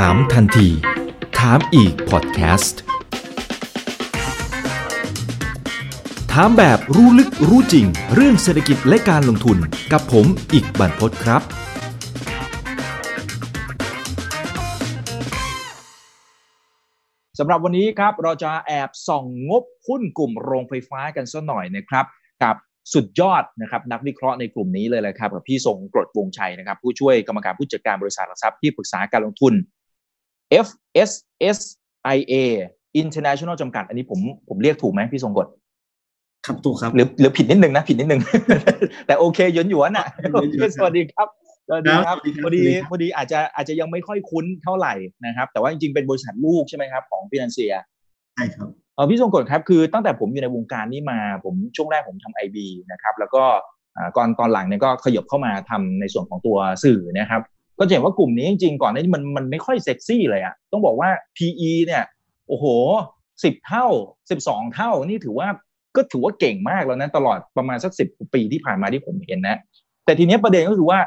ถามทันที ถามอีกพอดแคสต์ ถามแบบรู้ลึกรู้จริง เรื่องเศรษฐกิจและการลงทุนกับผมอีกบรรพศครับ สำหรับวันนี้ครับเราจะแอบส่องงบหุ้นกลุ่มโรงไฟฟ้ากันสักหน่อยนะครับกับสุดยอดนะครับนักวิเคราะห์ในกลุ่มนี้เลยแหละครับกับพี่ทรงกรดวงชัยนะครับผู้ช่วยกรรมการผู้จัดการบริษัทหลักทรัพย์ที่ปรึกษาการลงทุน FSSIA International จำกัด อันนี้ผมผมเรียกถูกไหมพี่ทรงกรดครับถูกครับหรือหรือผิดนิดนึงนะผิดนิดนึง แต่โอเคหยวนหยวนอะหยวนๆครับสวัสดีครับสวัสดีครับสวัสดีครับพอดีสวัสดีครับพอดีอาจจะอาจจะยังไม่ค่อยคุ้นเท่าไหร่นะครับ แต่ว่าจริงๆเป็นบริษัทลูกใช่ไหมครับของฟินแลนเซียใช่ครับเออพี่ทรงกฎครับคือตั้งแต่ผมอยู่ในวงการนี้มาผมช่วงแรกผมทำไอบีนะครับ แล้วก็อ่าก่อนตอนหลังเนี่ยก็ขยับเข้ามาทำในส่วนของตัวสื่อนะครับ ก็จะเห็นว่ากลุ่มนี้จริงๆก่อนหน้านี้มันมันไม่ค่อยเซ็กซี่เลยอะต้องบอกว่า PE เนี่ยโอ้โหสิบเท่าสิบสองเท่านี่ถือว่าก็ถือว่าเก่งมากแล้วนะตลอดประมาณสักสิบปีที่ผ่านมาที่ผมเห็นนะ แต่ทีเนี้ยประเด็นก็คือว่า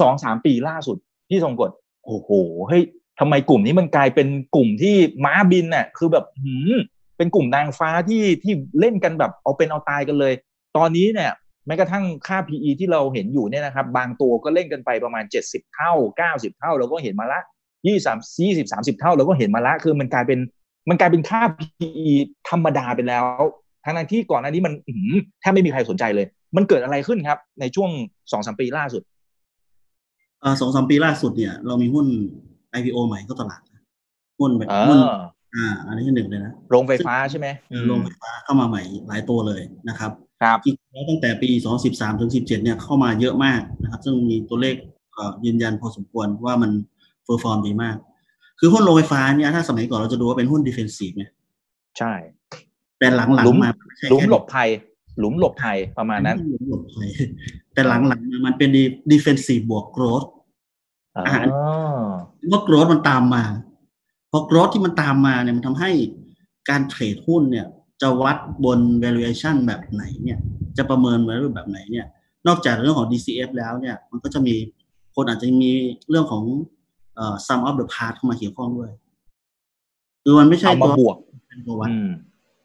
สองสามปีล่าสุดพี่ทรงกฎโอ้โหเฮ้ยทำไมกลุ่มนี้มันกลายเป็นกลุ่มที่ม้าบินน่ะคือแบบหืมเป็นกลุ่มนางฟ้าที่ที่เล่นกันแบบเอาเป็นเอาตายกันเลย ตอนนี้เนี่ย แม้กระทั่งค่า PE ที่เราเห็นอยู่เนี่ยนะครับ บางตัวก็เล่นกันไปประมาณ 70 เท่า 90 เท่าเราก็เห็นมาละ20 20 30เท่าเราก็เห็นมาละคือมันกลายเป็นมันกลายเป็นค่า PE ธรรมดาไปแล้ว ทั้งนั้นที่ก่อนหน้านี้มันอื้อหือแทบไม่มีใครสนใจเลย มันเกิดอะไรขึ้นครับ ในช่วงสองสามปีล่าสุดเอ่อสองสามปีล่าสุดเนี่ย เรามีหุ้น IPO ใหม่เข้าตลาดนะหุ้นแบบเอหุ้นออ่า อันนี้คือหนึ่งเลยนะโรงไฟฟ้าใช่ไหมอืมโรงไฟฟ้าเข้ามาใหม่หลายตัวเลยนะครับ ครับจริงๆแล้วตั้งแต่ปี 2013 ถึง 17 เนี่ยเข้ามาเยอะมากนะครับ ซึ่งมีตัวเลขเอ่อยืนยันพอสมควรว่ามัน perform ดีมาก คือหุ้นโรงไฟฟ้าเนี่ยถ้าสมัยก่อนเราจะดูว่าเป็นหุ้น defensive ไงใช่ แต่หลังหลุมๆมาไม่ใช่หลุมแค่หลบภัย หลุมหลบภัยประมาณนั้นหลุมหลบภัยแต่หลังๆมามันเป็น defensive บวก growth อ๋อว่า growth มันตามมาพอโกรธที่มันตามมาเนี่ยมันทำให้การเทรดหุ้นเนี่ย จะวัดบน valuation แบบไหนเนี่ย จะประเมิน value แบบไหนเนี่ย นอกจากเรื่องของ DCF แล้วเนี่ย มันก็จะมีคนอาจจะมีเรื่องของเอ่อ sum of the part เข้ามาเกี่ยวข้องด้วย คือมันไม่ใช่เอามาตัวบวกเป็นตัววัดอืม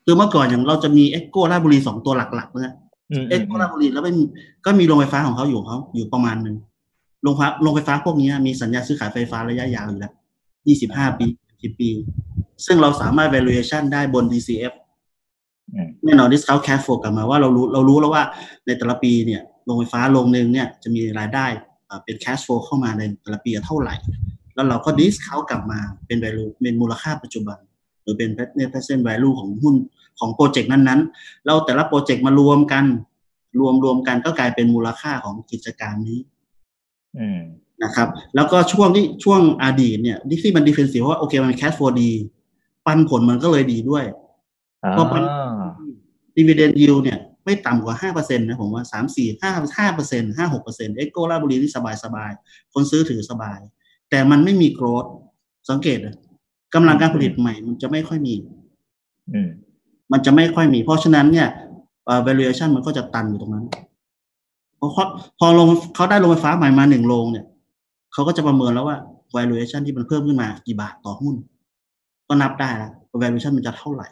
คือเมื่อก่อนอย่างเราจะมี Echo ราชบุรีสองตัวหลักๆนะอืมเอ็กโคราชบุรีแล้วเป็นก็มีโรงไฟฟ้าของเขาอยู่ของเขาอยู่ประมาณหนึ่งโรงไฟฟ้าโรงไฟฟ้าพวกนี้มีสัญญาซื้อขายไฟฟ้าระยะยาวอยู่แล้ว25ปี10ปี ซึ่งเราสามารถ valuation ได้บน DCF อืม แน่นอน discount cash flow กลับมาว่าเรารู้เรารู้แล้วว่าในแต่ละปีเนี่ยโรงไฟฟ้าโรงหนึ่งเนี่ยจะมีรายได้อ่าเป็น cash flow เข้ามาในแต่ละปีเท่าไหร่ แล้วเราก็ discount กลับมาเป็น value เป็นมูลค่าปัจจุบัน หรือเป็น net present value ของหุ้นของโปรเจกต์นั้นๆ เราแต่ละโปรเจกต์มารวมกัน รวมรวมกันก็กลายเป็นมูลค่าของกิจการนี้อืมนะครับ แล้วก็ช่วงที่ช่วงอดีตเนี่ยที่มัน defensive เพราะว่าโอเคมัน cash flow ดี ปันผลมันก็เลยดีด้วยอ่าเพราะปันดีเวเดนยิวเนี่ย ไม่ต่ำกว่าห้าเปอร์เซ็นต์นะผมว่าสามสี่ห้าห้าเปอร์เซ็นต์ห้าหกเปอร์เซ็นต์เอ็กโกราชบุรีที่สบายสบายๆคนซื้อถือสบาย แต่มันไม่มี growth สังเกตนะกำลังการผลิตใหม่ มันจะไม่ค่อยมีอืมมันจะไม่ค่อยมี เพราะฉะนั้นเนี่ยเอ่อ valuation มันก็จะตันอยู่ตรงนั้นเพราะเขาพอลงเขาได้โรงไฟฟ้าใหม่มาหนึ่งโรงเนี่ยเขาก็จะประเมินแล้วว่า valuation ที่มันเพิ่มขึ้นมากี่บาทต่อหุ้น ก็นับได้แล้วว่า valuation มันจะเท่าไหร่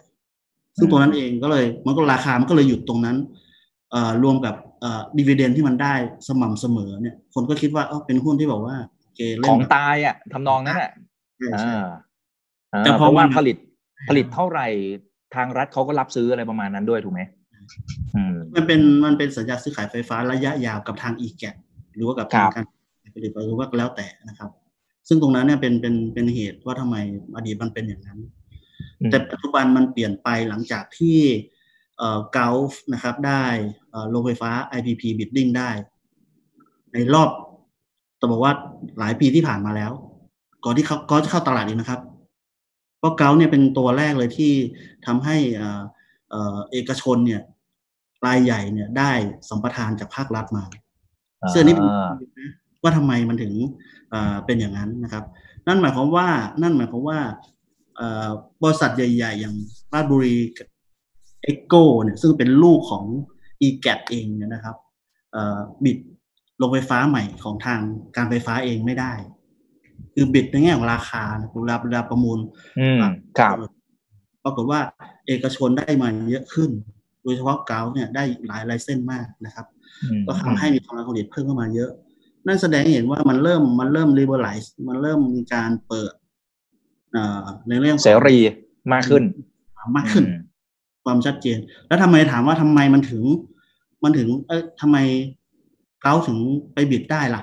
ซึ่งตัวนั้นเองก็เลยมันก็ราคามันก็เลยหยุดตรงนั้นเอ่อรวมกับเอ่อดีเวเดนที่มันได้สม่ำเสมอเนี่ย คนก็คิดว่าเออเป็นหุ้นที่บอกว่าโอเคเล่ขนองแบบตายอะทำนองนั้นอะใช่อ่าใช่อ่าแต่พอเพราะว่ามันผลิตผลิตเท่าไหร่ทางรัฐเขาก็รับซื้ออะไรประมาณนั้นด้วยถูกไหมอืมมันเป็นมันเป็นสัญญาซื้อขายไฟฟ้าระยะยาวกับทางอีแกหรือว่ากับทางครับการผลิตหรือว่าแล้วแต่นะครับ ซึ่งตรงนั้นเนี่ยเป็นเป็นเป็นเหตุว่าทำไมอดีตมันเป็นอย่างนั้นอืม แต่ปัจจุบันมันเปลี่ยนไปหลังจากที่เอ่อ Gulf นะครับได้เอ่อโรงไฟฟ้า IPP bidding ได้ ในรอบต้องบอกว่าหลายปีที่ผ่านมาแล้ว ก่อนที่เขาก็จะเข้าตลาดอีกนะครับ เพราะเกาเนี่ยเป็นตัวแรกเลยที่ทำให้เอ่อเอ่อเอกชนเนี่ยรายใหญ่เนี่ยได้สัมปทานจากภาครัฐมาซึ่งอันนี้เป็นอ่านะว่าทำไมมันถึงเอ่อเป็นอย่างนั้นนะครับ นั่นหมายความว่า นั่นหมายความว่าเอ่อ บริษัทใหญ่ ๆ อย่างราชบุรีเอ็กโกเนี่ยซึ่งเป็นลูกของ e g a t เองเนี่ยนะครับเอ่อบิดโรงไฟฟ้าใหม่ของทางการไฟฟ้าเองไม่ได้ คือบิดในแง่ของราคาเวลาเวลาประมูลอืมครับปรากฏว่าเอกชนได้มาเยอะขึ้น โดยเฉพาะเกาเนี่ยได้หลายไลเส้นมากนะครับอืมก็ทำให้มีกำลังผลิตเพิ่มเข้ามาเยอะ นั่นแสดงให้เห็นว่ามันเริ่มมันเริ่ม liberalize มันเริ่มมีการเปิดเอ่อ ในเรื่องของเสรีมากขึ้น มากขึ้นอืมความชัดเจน แล้วทำไมถามว่าทำไมมันถึง มันถึง เอ้ยทำไมเกาถึงไป bid ได้ล่ะ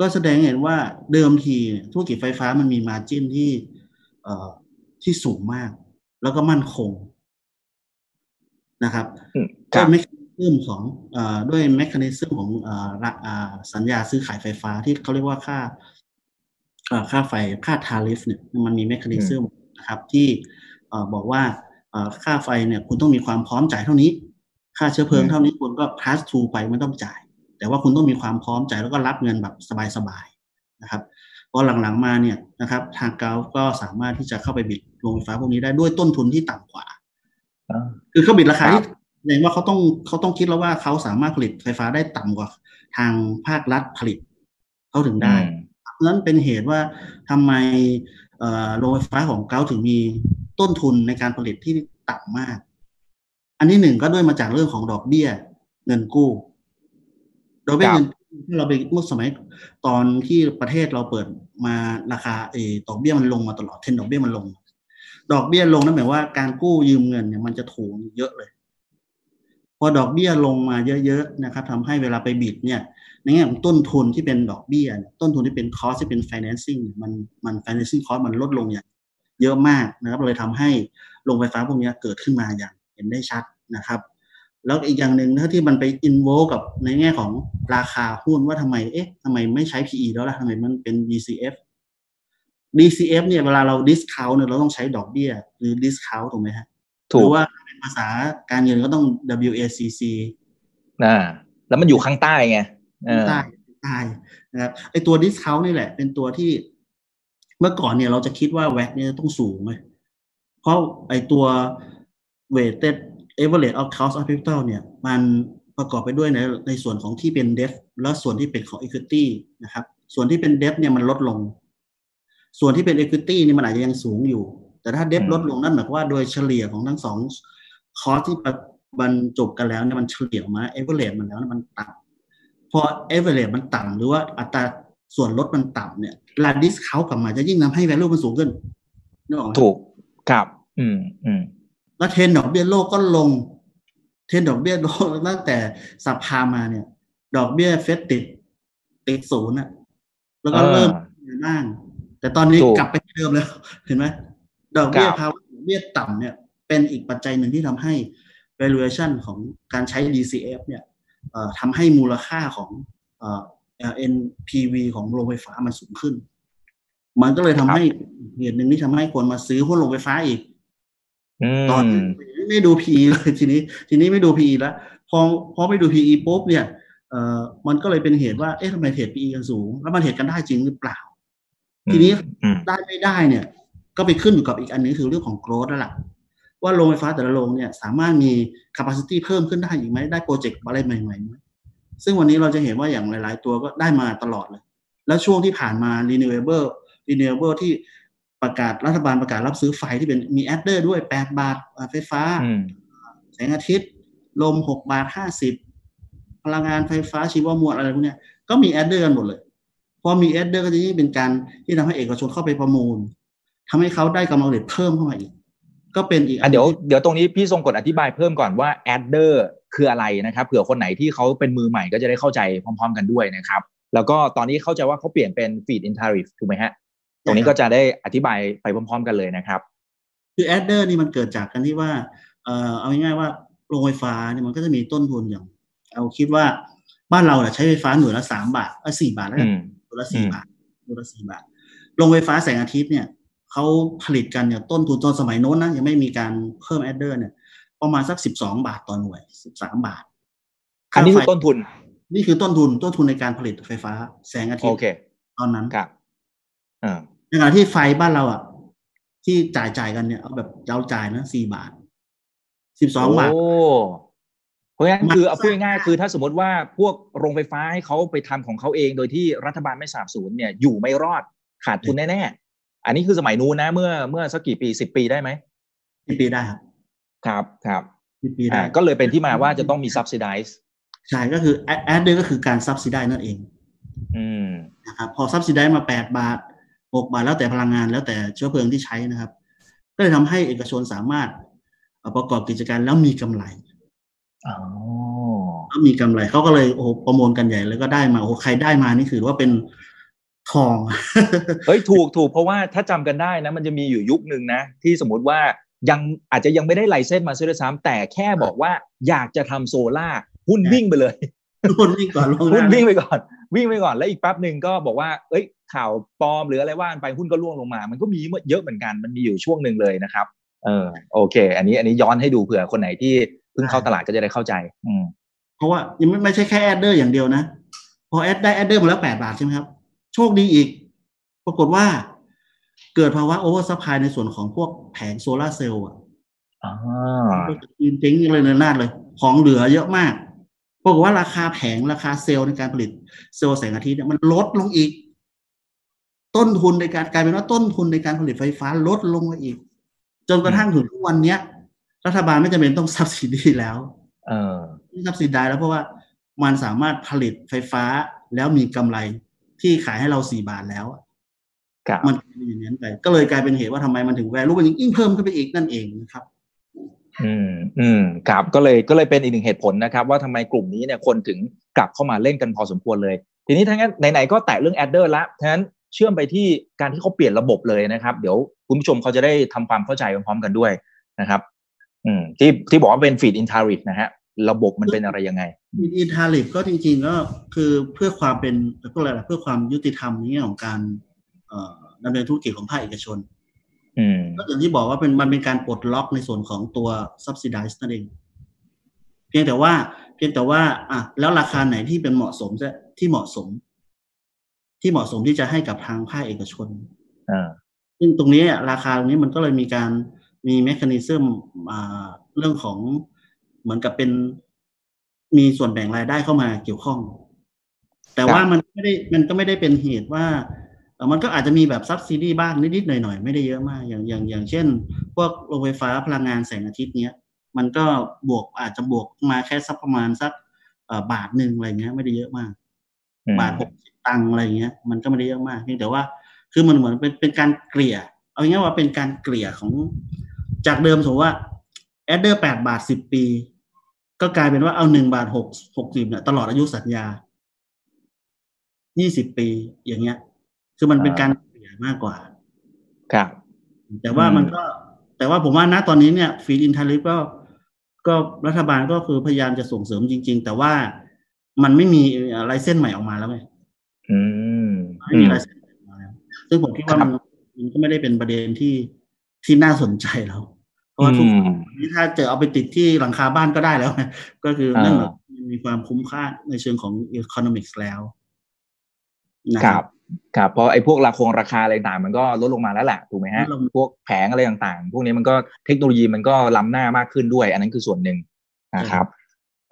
ก็แสดงให้เห็นว่าเดิมทีเนี่ยธุรกิจไฟฟ้ามันมี margin ที่ เอ่อที่สูงมาก แล้วก็มั่นคงนะครับอืมคด้รัวย mechanism ของเอ่อด้วย mechanism ของเอ่อระอ่าสัญญาซื้อขายไฟฟ้าที่เขาเรียกว่าค่าเอ่อ ค่าไฟค่า tariff เนี่ยมันมี mechanism นะครับที่เอ่อบอกว่าเอ่อค่าไฟเนี่ยคุณต้องมีความพร้อมจ่ายเท่านี้ ค่าเชื้อเพลิงอืมเท่านี้คุณก็ pass through ไปไม่ต้องจ่าย แต่ว่าคุณต้องมีความพร้อมจ่ายแล้วก็รับเงินแบบสบายๆนะครับพอหลังๆมาเนี่ยนะครับทางเกาก็สามารถที่จะเข้าไป bid โรงไฟฟ้าพวกนี้ได้ด้วยต้นทุนที่ต่ำกว่าอ่าคือเขา bid ราคาที่ครัที่บแสดงว่าเขาต้องเขาต้องคิดแล้วว่าเขาสามารถผลิตไฟฟ้าได้ต่ำกว่า ทางภาครัฐผลิตเขาถึงได้ นั้นเป็นเหตุว่าทำไมโรงไฟฟ้าของเกาถึงมีต้นทุนในการผลิตที่ต่ำมาก อันที่หนึ่งก็ด้วยมาจากเรื่องของดอกเบี้ยเงินกู้ดอกเบี้ยเงินกู้ที่เราไปเมื่อสมัยตอนที่ประเทศเราเปิดมาราคาเออดอกเบี้ยมันลงมาตลอดเทรนดอกเบี้ยมันลง ดอกเบี้ยลงนั่นหมายว่าการกู้ยืมเงินเนี่ยมันจะถูกเยอะเลย พอดอกเบี้ยลงมาเยอะๆนะครับทำให้เวลาไปบิดเนี่ย ในแง่ของต้นทุนที่เป็นดอกเบี้ยเนี่ยต้นทุนที่เป็นคอสที่เป็น financing เนี่ยมันมัน financing cost มันลดลงอย่างเยอะมากนะครับเลยทำให้โรงไฟฟ้าพวกเนี้ยเกิดขึ้นมาอย่างเห็นได้ชัดนะครับ แล้วอีกอย่างหนึ่งถ้าที่มันไปอินโวกับในแง่ของราคาหุ้นว่าทำไมเอ๊ะทำไมไม่ใช้ PE แล้วล่ะทำไมมันเป็น DCF DCF เนี่ยเวลาเรา discount เนี่ยเราต้องใช้ดอกเบี้ย หรือ discount ถูกไหมฮะหถูรืกว่าเป็นภาษาการเงินก็ต้อง WACC อ่าแล้วมันอยู่ข้างใต้ไง เออใต้ใต้นะครับไอตัว discount นี่แหละ เป็นตัวที่เมื่อก่อนเนี่ยเราจะคิดว่าแวกเนี่ยต้องสูงเลยเพราะไอตัว weighted average of cost of capital เนี่ย มันประกอบไปด้วยในในส่วนของที่เป็น debt และส่วนที่เป็นของ equity นะครับ ส่วนที่เป็น debt เนี่ยมันลดลง ส่วนที่เป็น equity นี่มันอาจจะยังสูงอยู่ แต่ถ้า debt อืมลดลงนั่นหมายความว่าโดยเฉลี่ยของทั้งสองคอสที่บรรจบกันแล้วเนี่ยมันเฉลี่ยออกมา average มันแล้วเนี่ยมันต่ำ พอ average มันต่ำหรือว่าอัตราส่วนลดมันต่ำเนี่ยเวลา discount กลับมาจะยิ่งทำให้ value มันสูงขึ้นนึกออกไหมถูกครับ อืมอืมแล้วเทรนดอกเบี้ยโลกก็ลง เทรนดอกเบี้ยโลกตั้งแต่สัปพามาเนี่ย ดอกเบี้ยเฟดติดติดศูนย์อะแล้วก็เริ่มบ้าง แต่ตอนนี้ถูกกลับไปที่เดิมแล้ว เห็นไหมดอกเบี้ยครับภาวะดอกเบี้ยต่ำเนี่ย เป็นอีกปัจจัยหนึ่งที่ทำให้ valuation ของการใช้ DCF เนี่ยเอ่อ ทำให้มูลค่าของเอ่อ NPV ของโรงไฟฟ้ามันสูงขึ้น มันก็เลยทำให้เหตุหนึ่งที่ทำให้คนมาซื้อหุ้นโรงไฟฟ้าอีกอืตอนมไม่ดู PE เลยทีนี้ ทีนี้ไม่ดู PE แล้วพอพอไม่ดู PE ปุ๊บเนี่ยเอ่อมันก็เลยเป็นเหตุว่าเอ๊ะทำไมเทรด PE กันสูง แล้วมันเทรดกันได้จริงหรือเปล่า ทีนี้อืมได้ไม่ได้เนี่ย ก็ไปขึ้นอยู่กับอีกอันนึงคือเรื่องของ growth แล้วล่ะ ว่าโรงไฟฟ้าแต่ละโรงเนี่ยสามารถมี capacity เพิ่มขึ้นได้อีกไหมได้โปรเจกต์อะไรใหม่ๆไหมซึ่งวันนี้เราจะเห็นว่าอย่างหลาย ๆ ตัวก็ได้มาตลอดเลย แล้วช่วงที่ผ่านมา renewable renewable ที่ประกาศรัฐบาลประกาศรับซื้อไฟที่เป็นมี adder ด้วย 8 บาทอ่าไฟฟ้าอืมแสงอาทิตย์ ลม 6 บาท 50 พลังงานไฟฟ้าชีวมวลอะไรพวกเนี้ยก็มี adder กันหมดเลย พอมี adder ก็จะยิ่งเป็นการที่ทำให้เอกชนเข้าไปประมูลทำให้เขาได้กำไรเพิ่มเข้ามาอีก ก็เป็นอีกอะเดี๋ยวเดี๋ยวตรงนี้พี่ทรงกลดอธิบายเพิ่มก่อนว่า adder คืออะไรนะครับเผื่อคนไหนที่เขาเป็นมือใหม่ก็จะได้เข้าใจพร้อม ๆ กันด้วยนะครับ แล้วก็ตอนนี้เข้าใจว่าเขาเปลี่ยนเป็น feed in tariff ถูกไหมฮะ ตรงนี้ก็จะได้อธิบายไปพร้อม ๆ กันเลยนะครับ คือ adder นี่มันเกิดจากการที่ว่าเอ่อเอาง่ายๆว่าโรงไฟฟ้าเนี่ยมันก็จะมีต้นทุนอย่าง เอาคิดว่าบ้านเราเนี่ยใช้ไฟฟ้าหน่วยละสามบาทเออสี่บาทแล้วกัอืนมตัวละสี่อืมบาทตัวละสี่บาทโรงไฟฟ้าแสงอาทิตย์เนี่ย เขาผลิตกันเนี่ยต้นทุนตอนสมัยโน้นนะยังไม่มีการเพิ่ม adder เนี่ยประมาณสักสิบสองบาทต่อหน่วยสิบสามบาทอันนี้คือค่าไฟต้นทุน นี่คือต้นทุนต้นทุนในการผลิตไฟฟ้า แสงอาทิตโอย์เคตอนนั้นครับอ่าในขณะที่ไฟบ้านเราอะ ที่จ่ายจ่ายกันเนี่ยเอาแบบเราจ่ายนะสี่บาทสิบสองบาทโอ้เพราะงั้นมันคือเอาพูดง่ายๆคือถ้าสมมติว่าพวกโรงไฟฟ้าให้เขาไปทำของเขาเองโดยที่รัฐบาลไม่สนับสนุนเนี่ยอยู่ไม่รอดขาดทุนแน่ๆ อันนี้คือสมัยนู้นนะ เมื่อเมื่อสักกี่ปีสิบปีได้ไหมสิบปีได้ครับครับครับสิบปีได้อ่าก็เลยเป็นที่มาว่าจะต้องมี subsidize ใช่ก็คือ adder ก็คือการ subsidize นั่นเอง อืมนะครับพอ subsidize มาแปดบาทหกบาทแล้วแต่พลังงานแล้วแต่เชื้อเพลิงที่ใช้นะครับ ก็เลยทำให้เอกชนสามารถเอ่อประกอบกิจการแล้วมีกำไรอ๋อแล้วมีกำไรเขาก็เลยโอ้โหประมูลกันใหญ่แล้วก็ได้มาโอ้โหใครได้มานี่คือว่าเป็น ทองเฮ้ยถูกถูกเพราะว่าถ้าจำกันได้นะ มันจะมีอยู่ยุคหนึ่งนะ ที่สมมติว่ายังอาจจะยังไม่ได้ license มาซื้อด้วยซ้ำแต่แค่บอกว่าอยากจะทำโซล่าร์หุ้นวิ่งไปเลยหุ้นวิ่งก่อนลงหุ้นหาวิ่งไปก่อน วิ่งไปก่อนแล้วอีกแป๊บหนึ่งก็บอกว่า เอ้ย ข่าวปลอมหรืออะไรว่ากันไปหุ้นก็ร่วงลงมา มันก็มีเยอะเหมือนกันมันมีอยู่ช่วงหนึ่งเลยนะครับ เออโอเค อันนี้อันนี้ย้อนให้ดูเผื่อคนไหนที่เพิ่งเข้าตลาดก็จะได้เข้าใจ อืมเพราะว่ายังไม่ไม่ใช่แค่ adder อย่างเดียวนะพอแอดได้ adder มาแล้วแปดบาทใช่ไหมครับ โชคดีอีก ปรากฏว่า เกิดภาวะ oversupply ในส่วนของพวกแผงโซลาร์เซลล์อะอ่าจีนเจ๊งเลยระเนระนาดเลย ของเหลือเยอะมากปรากฏว่าราคาแผงราคาเซลล์ในการผลิตเซลล์แสงอาทิตย์เนี่ยมันลดลงอีก ต้นทุนในการกลายเป็นว่าต้นทุนในการผลิตไฟฟ้าลดลงมาอีก จนกระทั่งถึงทุกวันเนี้ย รัฐบาลไม่จำเป็นต้อง subsidy แล้ว เออไม่ subsidy แล้วเพราะว่ามันสามารถผลิตไฟฟ้าแล้วมีกำไร ที่ขายให้เราสี่บาทแล้วครับมันเป็นอย่างนั้นไปก็เลยกลายเป็นเหตุว่าทำไมมันถึง value มันยิ่งเพิ่มขึ้นไปอีกนั่นเองนะครับ อืมอืมครับก็เลยก็เลยเป็นอีกหนึ่งเหตุผลนะครับ ว่าทำไมกลุ่มนี้เนี่ยคนถึงกลับเข้ามาเล่นกันพอสมควรเลย ทีนี้ถ้างั้นไหนๆก็แตะเรื่อง adder ละถ้างั้นเชื่อมไปที่การที่เขาเปลี่ยนระบบเลยนะครับ เดี๋ยวคุณผู้ชมเขาจะได้ทำความเข้าใจพร้อมๆกันด้วยนะครับ อืมที่ที่บอกว่าเป็น feed in tariff นะฮะ ระบบมันเป็นอะไรยังไงอินทาลิบก็จริงๆก็คือเพื่อความเป็นเพื่ออะไรล่ะเพื่อความยุติธรรมในแง่ของการเอ่อดำเนินธุรกิจของภาคเอกชนอืมก็อย่างที่บอกว่าเป็นมันเป็นการปลดล็อกในส่วนของตัว subsidize นั่นเอง เพียงแต่ว่า เพียงแต่ว่า อะแล้วราคาไหนที่เป็นเหมาะสมจะที่เหมาะสม ที่เหมาะสมที่จะให้กับทางภาคเอกชนอ่าซึ่งตรงนี้อะราคาตรงนี้มันก็เลยมีการมี mechanism อ่าเรื่องของ เหมือนกับเป็นมีส่วนแบ่งรายได้เข้ามาเกี่ยวข้อง แต่ว่ามันไม่ได้มันก็ไม่ได้เป็นเหตุว่าเอ่อมันก็อาจจะมีแบบ subsidy บ้างนิดๆหน่อยๆ ไม่ได้เยอะมาก อย่างอย่างอย่างเช่น พวกโรงไฟฟ้าพลังงานแสงอาทิตย์เนี้ยมันก็บวกอาจจะบวกมาแค่สักประมาณสักเอ่อบาทหนึ่งอะไรเงี้ย ไม่ได้เยอะมากอืมบาทหกสิบตังค์อะไรเงี้ย มันก็ไม่ได้เยอะมากเพียงแต่ว่า คือมันเหมือนเป็นเป็นการเกลี่ย เอาง่ายๆว่าเป็นการเกลี่ยของจากเดิมสมมติว่า adder แปดบาทสิบปี ก็กลายเป็นว่าเอาหนึ่งบาทหกหกสิบเนี่ยตลอดอายุสัญญายี่สิบปีอย่างเงี้ย คือมันเป็นการเกลี่ยมากกว่า ครับ แต่ว่าอืมมันก็ แต่ว่าผมว่าณตอนนี้เนี่ย feed-in tariff ก็ ก็รัฐบาลก็คือพยายามจะส่งเสริมจริง ๆ แต่ว่ามันไม่มีไลเส้นใหม่ออกมาแล้วไงอืมไม่อืมีมไลเส้นใหม่ออกมาแล้วซึ่งผมคิดว่าครัมับนมันก็ไม่ได้เป็นประเด็นที่ที่น่าสนใจแล้ว เพราะว่าทุกอืมนี่ถ้าเจอเอาไปติดที่หลังคาบ้านก็ได้แล้วไงก็คือเรื่องอ่าแบบมันมีความคุ้มค่าในเชิงของ economics แล้วนะคครัรับบครับเพราะไอ้พวกราคงราคาอะไรต่างมันก็ลดลงมาแล้วแหละถูกไหมฮะลดลงพวกแผงอะไรต่างๆ พวกนี้มันก็เทคโนโลยีมันก็ล้ำหน้ามากขึ้นด้วย อันนั้นคือส่วนหนึ่งนะครับ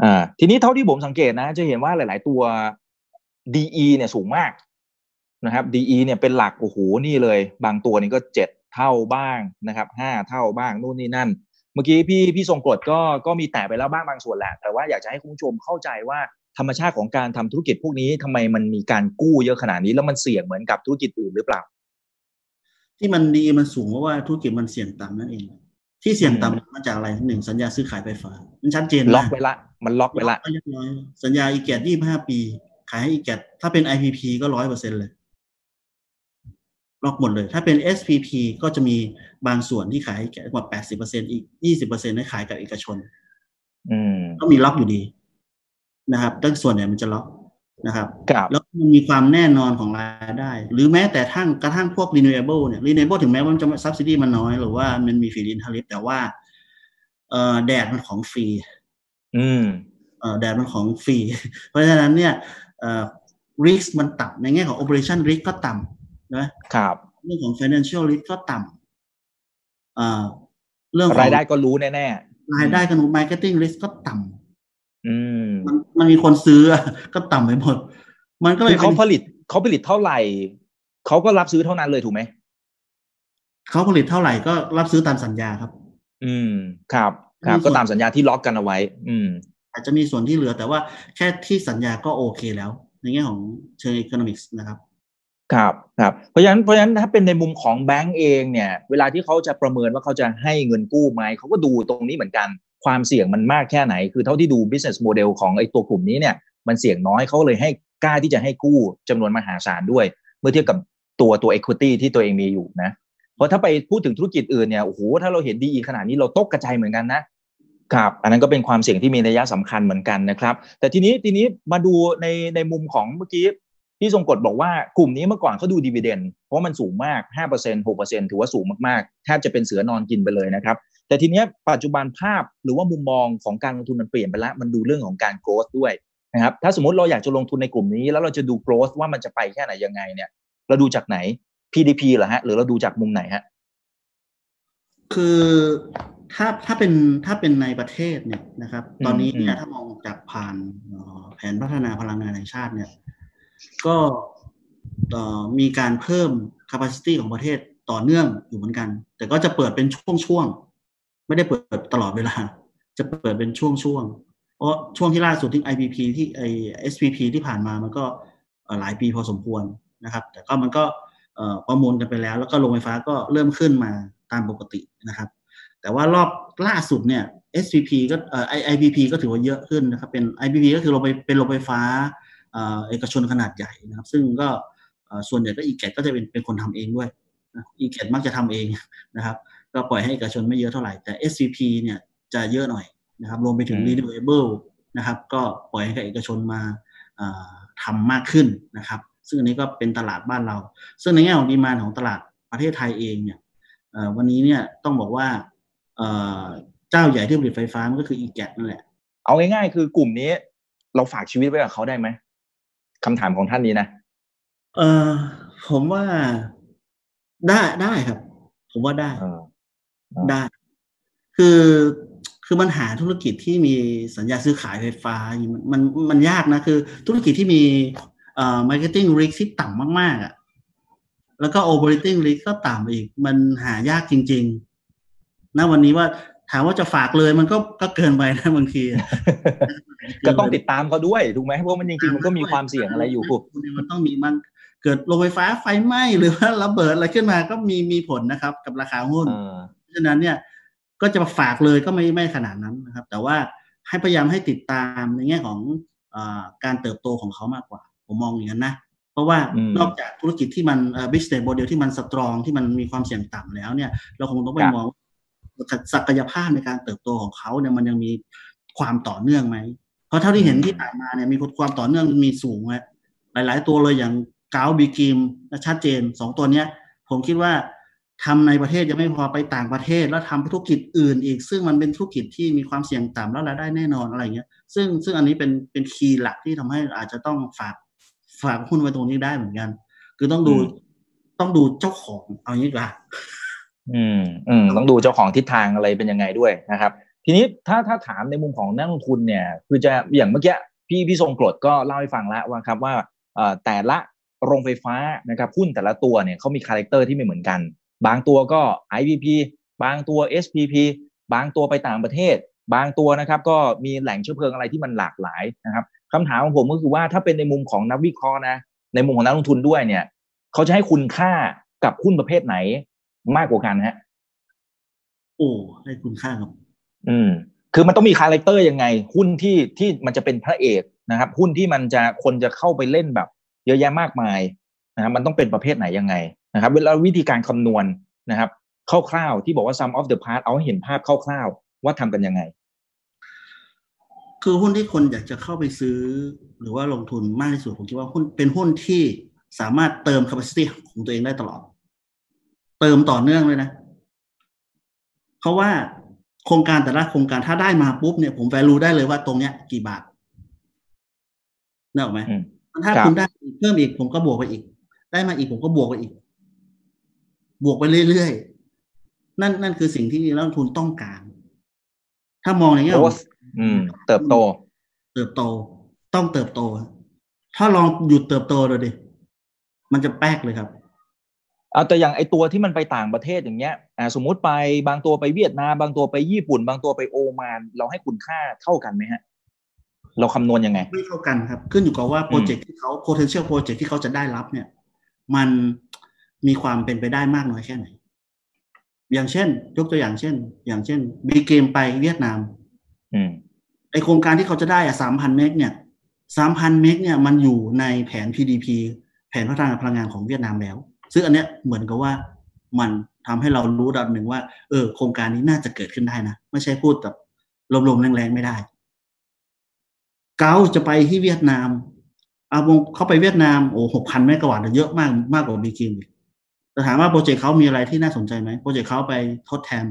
อ่าทีนี้เท่าที่ผมสังเกตนะ จะเห็นว่าหลาย ๆ ตัว DE เนี่ยสูงมากนะครับ DE เนี่ยเป็นหลักโอ้โหนี่เลย บางตัวนี่ก็เจ็ด เท่าบ้างนะครับห้าเท่าบ้างนู่นนี่นั่น เมื่อกี้พี่พี่ทรงกรดก็ก็มีแตะไปแล้วบ้างบางส่วนแหละ แต่ว่าอยากจะให้คุณผู้ชมเข้าใจว่าธรรมชาติของการทำธุรกิจพวกนี้ทำไมมันมีการกู้เยอะขนาดนี้แล้วมันเสี่ยงเหมือนกับธุรกิจอื่นหรือเปล่า ที่มันดีมันสูงเพราะว่าธุรกิจมันเสี่ยงต่ำนั่นเอง ที่เสี่ยงอืมต่ำมาจากอะไรหนึ่งสัญญาซื้อขายไฟฟ้า มันชัดเจนล็อกมากไว้ละมันล็อกไว้ละเรียบร้อยสัญญาอีแกดยี่ห้าปี ขายให้อีแกดถ้าเป็น IPP ก็ร้อยเปอร์เซ็นเลย ล็อกหมดเลย ถ้าเป็น SPP ก็จะมีบางส่วนที่ขายให้แกกว่าแปดสิบเปอร์เซ็นอีกยี่สิบเปอร์เซ็นให้ขายกับเอกชนอืมก็มีล็อกอยู่ดีนะครับตั้งส่วนเนี่ยมันจะล็อกนะครับครับแล้วมันมีความแน่นอนของรายได้ หรือแม้แต่ทั้งกระทั่งพวก renewable เนี่ย renewable ถึงแม้ว่ามันจะ subsidy มันน้อย หรือว่ามันมี feed in tariff แต่ว่าเอ่อแดดมันของฟรี อืมเอ่อแดดมันของฟรี เพราะฉะนั้นเนี่ยเอ่อ risk มันต่ำในแง่ของ operation risk ก็ต่ำ นะครับเรื่องของ financial risk ก็ต่ำเอ่อเรื่องของรายได้ก็รู้แน่รายได้กับ marketing risk ก็ต่ำๆอืมมันมันมีคนซื้อก็ต่ำไปหมด มันก็เลคืยอเป็เขานผลิตเขาผลิตเท่าไหร่เขาก็รับซื้อเท่านั้นเลยถูกไหมเขาผลิตเท่าไหร่ก็รับซื้อตามสัญญาครับ อืมครับครับมีส่วนก็ตามสัญญาที่ล็อกกันเอาไว้ อืม อาจจะมีส่วนที่เหลือแต่ว่าแค่ที่สัญญาก็โอเคแล้ว ในแง่ของเชิง economics นะครับ ครับครับเพราะฉะนั้นเพราะฉะนั้นถ้าเป็นในมุมของแบงก์เองเนี่ย เวลาที่เขาจะประเมินว่าเขาจะให้เงินกู้ไหมเขาก็ดูตรงนี้เหมือนกันความเสี่ยงมันมากแค่ไหน คือเท่าที่ดู business model ของไอ้ตัวกลุ่มนี้เนี่ย มันเสี่ยงน้อยเขาเลยให้กล้าที่จะให้กู้จำนวนมหาศาลด้วย เมื่อเทียบกับตัวตัว equity ที่ตัวเองมีอยู่นะ เพราะถ้าไปพูดถึงธุรกิจอื่นเนี่ยโอ้โหถ้าเราเห็นดีขนาดนี้เราตกกระจายเหมือนกันนะครับ อันนั้นก็เป็นความเสี่ยงที่มีนัยสำคัญเหมือนกันนะครับ แต่ทีนี้ทีนี้มาดูในในมุมของเมื่อกี้ พี่ทรงกฎบอกว่ากลุ่มนี้เมื่อก่อนเขาดูดีเวเดนเพราะมันสูงมาก 5% 6%ถือว่าสูงมากๆ แทบจะเป็นเสือนอนกินไปเลยนะครับ แต่ทีเนี้ยปัจจุบันภาพหรือว่ามุมมองของการลงทุนมันเปลี่ยนไปแล้ว มันดูเรื่องของการ growth ด้วยนะครับ ถ้าสมมติเราอยากจะลงทุนในกลุ่มนี้ แล้วเราจะดู growth ว่ามันจะไปแค่ไหนยังไงเนี่ย เราดูจากไหน PDP เหรอฮะ หรือเราดูจากมุมไหนฮะ คือถ้าถ้าเป็นถ้าเป็นในประเทศเนี่ยนะครับอืมตอนนี้เนี่อืยมถ้ามองจากผ่านเอ่อแผนพัฒนาพลังงานแห่งชาติเนี่ย ก็มีการเพิ่ม capacity ของประเทศต่อเนื่องอยู่เหมือนกัน แต่ก็จะเปิดเป็นช่วงๆ ไม่ได้เปิดตลอดเวลา จะเปิดเป็นช่วงๆ เพราะช่วงที่ล่าสุดที่ IPP ที่ไอ SPP ที่ผ่านมามันก็หลายปีพอสมควรนะครับ แต่ก็มันก็ประมูลกันไปแล้ว แล้วก็โรงไฟฟ้าก็เริ่มขึ้นมาตามปกตินะครับ แต่ว่ารอบล่าสุดเนี่ย SPP ก็เอ่อ IPP ก็ถือว่าเยอะขึ้นนะครับ เป็น IPP ก็คือโรงไปเป็นโรงไฟฟ้า เอ่อเอกชนขนาดใหญ่นะครับ ซึ่งก็เอ่อส่วนใหญ่ก็อีแกก็จะเป็นเป็นคนทำเองด้วยอีแกมักจะทำเองนะครับ ก็ปล่อยให้เอกชนไม่เยอะเท่าไหร่ แต่ SCP เนี่ยจะเยอะหน่อยนะครับ รวมไปถึงอืม renewable นะครับ ก็ปล่อยให้กับเอกชนมาเอ่อทำมากขึ้นนะครับ ซึ่งอันนี้ก็เป็นตลาดบ้านเรา ซึ่งในแง่ของดีมานของตลาดประเทศไทยเองเนี่ยเอ่อวันนี้เนี่ยต้องบอกว่าเอ่อเจ้าใหญ่ที่ผลิตไฟฟ้ามันก็คือ e g a t นั่นแหละ เอาง่ายๆคือกลุ่มนี้เราฝากชีวิตไว้กับเขาได้ไหม คำถามของท่านนี้นะ เออผมว่าได้ได้ครับ ผมว่าได้เอออได้ คือคือมันหาธุรกิจที่มีสัญญาซื้อขายไฟฟ้าอย่างมันมันมันยากนะ คือ ธุรกิจที่มีเอ่อ marketing risk ที่ต่ำมากๆอะแล้วก็ operating risk ก็ต่ำอีก มันหายากจริง ๆ ณวันนี้ว่า ถามว่าจะฝากเลยมันก็ก็เกินไปนะบางทีอะก็ต้องติดตามเขาด้วยถูกไหมเพราะมันจริงๆมันก็มีความเสี่ยงอะไรอยู่มันต้องมีมันเกิดโรงไฟฟ้าไฟไหม้หรือว่าระเบิดอะไรขึ้นมาก็มีมีผลนะครับ กับราคาหุ้นเออเพราะฉะนั้นเนี่ยก็จะฝากเลยก็ไม่ไม่ขนาดนั้นนะครับ แต่ว่าให้พยายามให้ติดตามในแง่ของอาการเติบโตของเขามากกว่า ผมมองอย่างนั้นนะ เพราะว่าอืมนอกจากธุรกิจที่มันเอ่อ business model ที่มันสตรองที่มันมีความเสี่ยงต่ำแล้วเนี่ย เราคงต้องไปครับมองว่า ศักยภาพในการเติบโตของเขาเนี่ยมันยังมีความต่อเนื่องไหม เพราะเท่าที่เห็นที่ผ่านมาเนี่ยมีความต่อเนื่องมีสูงฮะหลาย ๆ ตัวเลยอย่างกาวบีกิมชัดเจนสองตัวเนี้ย ผมคิดว่าทำในประเทศยังไม่พอไปต่างประเทศ แล้วทำธุรกิจอื่นอีก ซึ่งมันเป็นธุรกิจที่มีความเสี่ยงต่ำแล้วรายได้แน่นอนอะไรเงี้ย ซึ่งซึ่งอันนี้เป็นเป็นคีย์หลักที่ทำให้อาจจะต้องฝากฝากหุ้นไว้ตรงนี้ได้เหมือนกัน คือต้องดูอืมต้องดูเจ้าของเอางี้ดีกว่า อืมอืมต้องดูเจ้าของทิศทางอะไรเป็นยังไงด้วยนะครับ ทีนี้ถ้าถ้าถามในมุมของนักลงทุนเนี่ย คือจะอย่างเมื่อกี้พี่พี่ทรงกลดก็เล่าให้ฟังแล้วว่าครับว่าแต่ละโรงไฟฟ้านะครับหุ้นแต่ละตัวเนี่ยเขามี character ที่ไม่เหมือนกัน บางตัวก็ IPP บางตัว SPP บางตัวไปต่างประเทศ บางตัวนะครับ ก็มีแหล่งเชื้อเพลิงอะไรที่มันหลากหลายนะครับคำถามของผมก็คือว่าถ้าเป็นในมุมของนักวิเคราะห์นะในมุมของนักลงทุนด้วยเนี่ยเขาจะให้คุณค่ากับหุ้นประเภทไหน มากกว่ากันฮะ โอ้ให้คุณค่ากับ อืม คือมันต้องมี character ยังไง หุ้นที่ที่มันจะเป็นพระเอกนะครับ หุ้นที่มันจะคนจะเข้าไปเล่นแบบ เยอะแยะมากมายนะครับมันต้องเป็นประเภทไหนยังไงนะครับเวลาวิธีการคำนวณนะครับคร่าวๆที่บอกว่า sum of the part เอาให้เห็นภาพคร่าวๆว่าทำกันยังไง คือหุ้นที่คนอยากจะเข้าไปซื้อ หรือว่าลงทุนมากที่สุดผมคิดว่าหุ้นเป็นหุ้นที่สามารถเติม capacity ของตัวเองได้ตลอด เติมต่อเนื่องเลยนะ เพราะว่าโครงการแต่ละโครงการถ้าได้มาปุ๊บเนี่ยผม value ได้เลยว่าตรงเนี้ยกี่บาทนึกออกไหมอืมถ้าครับคุณได้อีกเพิ่มอีกผมก็บวกไปอีก ได้มาอีกผมก็บวกไปอีก บวกไปเรื่อยๆนั่นนั่นคือสิ่งที่นักลงทุนต้องการ ถ้ามองในแง่ขโอ้องอืมเติบโต เติบโต ต้องเติบโต ถ้าลองหยุดเติบโตดูดิมันจะแป๊กเลยครับ เอาแต่อย่างไอตัวที่มันไปต่างประเทศอย่างเงี้ยอ่าสมมุติไปบางตัวไปเวียดนามบางตัวไปญี่ปุ่น บางตัวไปโอมาน เราให้คุณค่าเท่ากันไหมฮะ เราคำนวณยังไง ไม่เท่ากันครับ ขึ้นอยู่กับว่าโปรเจกต์ที่เขา potential project ที่เขาจะได้รับเนี่ย มันมีความเป็นไปได้มากน้อยแค่ไหน อย่างเช่น ยกตัวอย่างเช่น อย่างเช่นบีกริมไปเวียดนามอืมไอ้โครงการที่เขาจะได้อะสามพันเมกเนี่ยสามพันเมกเนี่ยมันอยู่ในแผน PDP แผนพัฒนาพลังงานของเวียดนามแล้ว ซึ่งอันเนี้ยเหมือนกับว่ามันทำให้เรารู้ระดับหนึ่งว่า เออ โครงการนี้น่าจะเกิดขึ้นได้นะ ไม่ใช่พูดแบบลมๆแล้งๆไม่ได้ กัลฟ์จะไปที่เวียดนามเอาเขาไปเวียดนามโอ้หกพันเมกะวัตต์เยอะมากมากกว่าบีกริมอีกแต่ถามว่าโปรเจกต์เขามีอะไรที่น่าสนใจไหมโปรเจกต์เขาไปทดแทน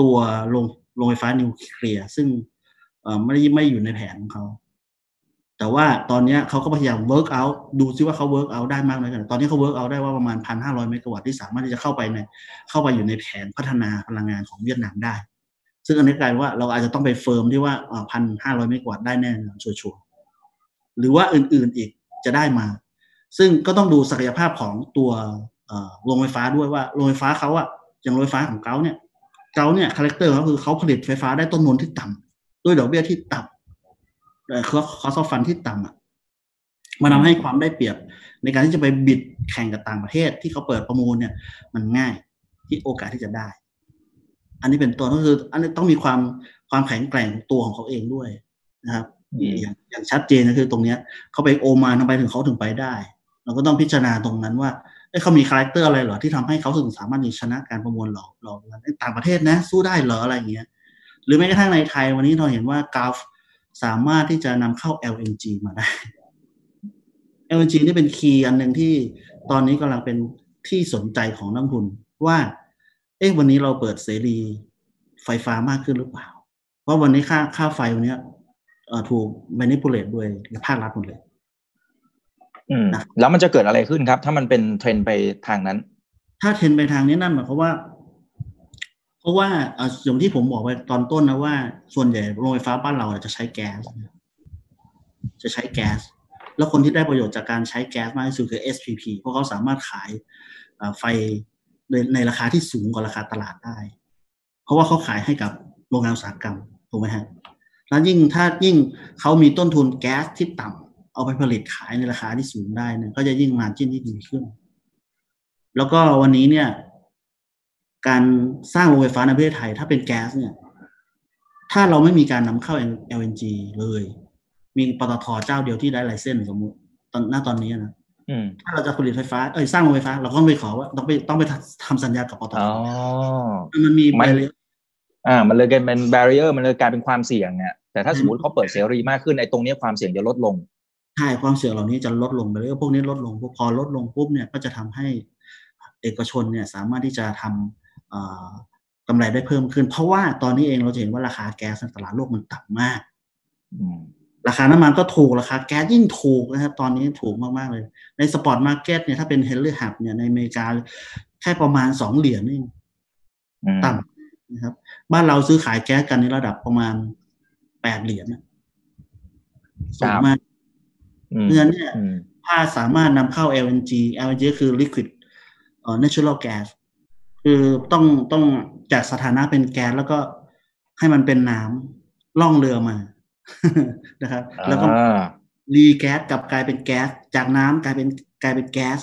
ตัวโรงโรงไฟฟ้านิวเคลียร์ซึ่งไม่ได้ไม่อยู่ในแผนของเขา แต่ว่าตอนนี้เขาก็พยายาม work out ดูซิว่าเขา work out ได้มากน้อยแค่ไหนตอนนี้เขา work out ได้ว่าประมาณพันห้าร้อยเมกะวัตต์ที่สามารถที่จะเข้าไปในเข้าไปอยู่ในแผนพัฒนาพลังงานของเวียดนามได้ ซึ่งอันนี้กลายว่าเราอาจจะต้องไป firm ที่ว่าพันห้าร้อยเมกะวัตต์ได้แน่นอนชัวร์หรือว่าอื่นๆอีกจะได้มา ซึ่งก็ต้องดูศักยภาพของตัวโรงไฟฟ้าด้วยว่าโรงไฟฟ้าเขาอะอย่างโรงไฟฟ้าของเขาเนี่ยเขาเนี่ย character เขาคือเขาผลิตไฟฟ้าได้ต้นทุนที่ต่ำด้วยดอกเบี้ยที่ต่ำแต่เขา cost fund ที่ต่ำอะมันทำให้ความได้เปรียบ ในการที่จะไป bid แข่งกับต่างประเทศ ที่เขาเปิดประมูลเนี่ย มันง่ายที่โอกาสที่จะได้ อันนี้เป็นตัวก็คือ อันนี้ต้องมีความความแข็งแกร่งตัวของเขาเองด้วยนะครับอย่างอย่างชัดเจนก็คือตรงเนี้ยเขาไปโอมานทำไมถึงเขาถึงไปได้ เราก็ต้องพิจารณาตรงนั้นว่าเขามี character อะไรเหรอที่ทำให้เขาถึงสามารถชนะการประมูลหลอกหลอกต่างประเทศนะ สู้ได้เหรออะไรเงี้ย หรือแม้กระทั่งในไทยวันนี้เราเห็นว่ากัลฟ์ สามารถที่จะนำเข้า LNG มาได้ LNG นี่เป็น key อันหนึ่งที่ตอนนี้กำลังเป็นที่สนใจของนักทุนว่า เอ๊ะวันนี้เราเปิดเสรีไฟฟ้ามากขึ้นหรือเปล่า เพราะวันนี้ค่าค่าไฟวันนี้ถูก manipulate ด้วยภาครัฐหมดเลยอืมแล้วมันจะเกิดอะไรขึ้นครับ ถ้ามันเป็นเทรนไปทางนั้น ถ้าเทรนไปทางนี้นั่นหมายความว่า เพราะว่าอย่างที่ผมบอกไปตอนต้นนะว่า ส่วนใหญ่โรงไฟฟ้าบ้านเราจะใช้แก๊สจะใช้แก๊สแล้วคนที่ได้ประโยชน์จากการใช้แก๊สมากที่สุดคือ SPP เพราะเขาสามารถขายไฟในราคาที่สูงกว่าราคาตลาดได้ เพราะว่าเขาขายให้กับโรงงานอุตสาหกรรมถูกไหมฮะแล้วยิ่งถ้ายิ่งเขามีต้นทุนแก๊สที่ต่ำเอาไปผลิตขายในราคาที่สูงได้เนี่ยก็จะยิ่งมาจิ้นที่ดีขึ้น แล้วก็วันนี้เนี่ย การสร้างโรงไฟฟ้าในประเทศไทย ถ้าเป็นแก๊สเนี่ย ถ้าเราไม่มีการนำเข้า LNG เลย มีปตทเจ้าเดียวที่ได้ไลเซนส์สมมุติตอนหน้าตอนนี้นะถ้าเราจะผลิตไฟฟ้าเอ้ยสร้างโรงไฟฟ้า เราก็ไปขอว่าต้องไปต้องไปทำสัญญากับปตทมันมีไปเลยอ่า มันเลยกลายเป็นแบเรียร์มันเลยกลายเป็นความเสี่ยงเนี่ยแต่ถ้าสมมติเขาเปิดเสรีมากขึ้นไอ้ตรงนี้ความเสี่ยงจะลดลงใช่ความเสี่ยงเหล่านี้จะลดลงไปเรื่อยพวกนี้ลดลงพอลดลงปุ๊บเนี่ยก็จะทำให้เอกชนเนี่ยสามารถที่จะทำ กำไรได้เพิ่มขึ้น เพราะว่าตอนนี้เองเราจะเห็นว่าราคาแก๊สในตลาดโลกมันต่ำมากราคาน้ำมันก็ถูกราคาแก๊สยิ่งถูกนะครับ ตอนนี้ถูกมาก ๆ เลย ใน spot market เนี่ยถ้าเป็น Henry Hub เนี่ยในอเมริกา แค่ประมาณสองเหรียญนี่ต่ำนะครับ บ้านเราซื้อขายแก๊สกันในระดับประมาณแปดเหรียญสูงมากเพราะฉะนั้นเนี่ยถ้าสามารถนำเข้า LNG LNG คือ liquid เอ่อ natural gas คือต้องต้องจากสถานะเป็นแก๊สแล้วก็ให้มันเป็นน้ำล่องเรือมานะครับ แล้วก็รีแก๊สกลับกลายเป็นแก๊ส จากน้ำกลายเป็นกลายเป็นแก๊ส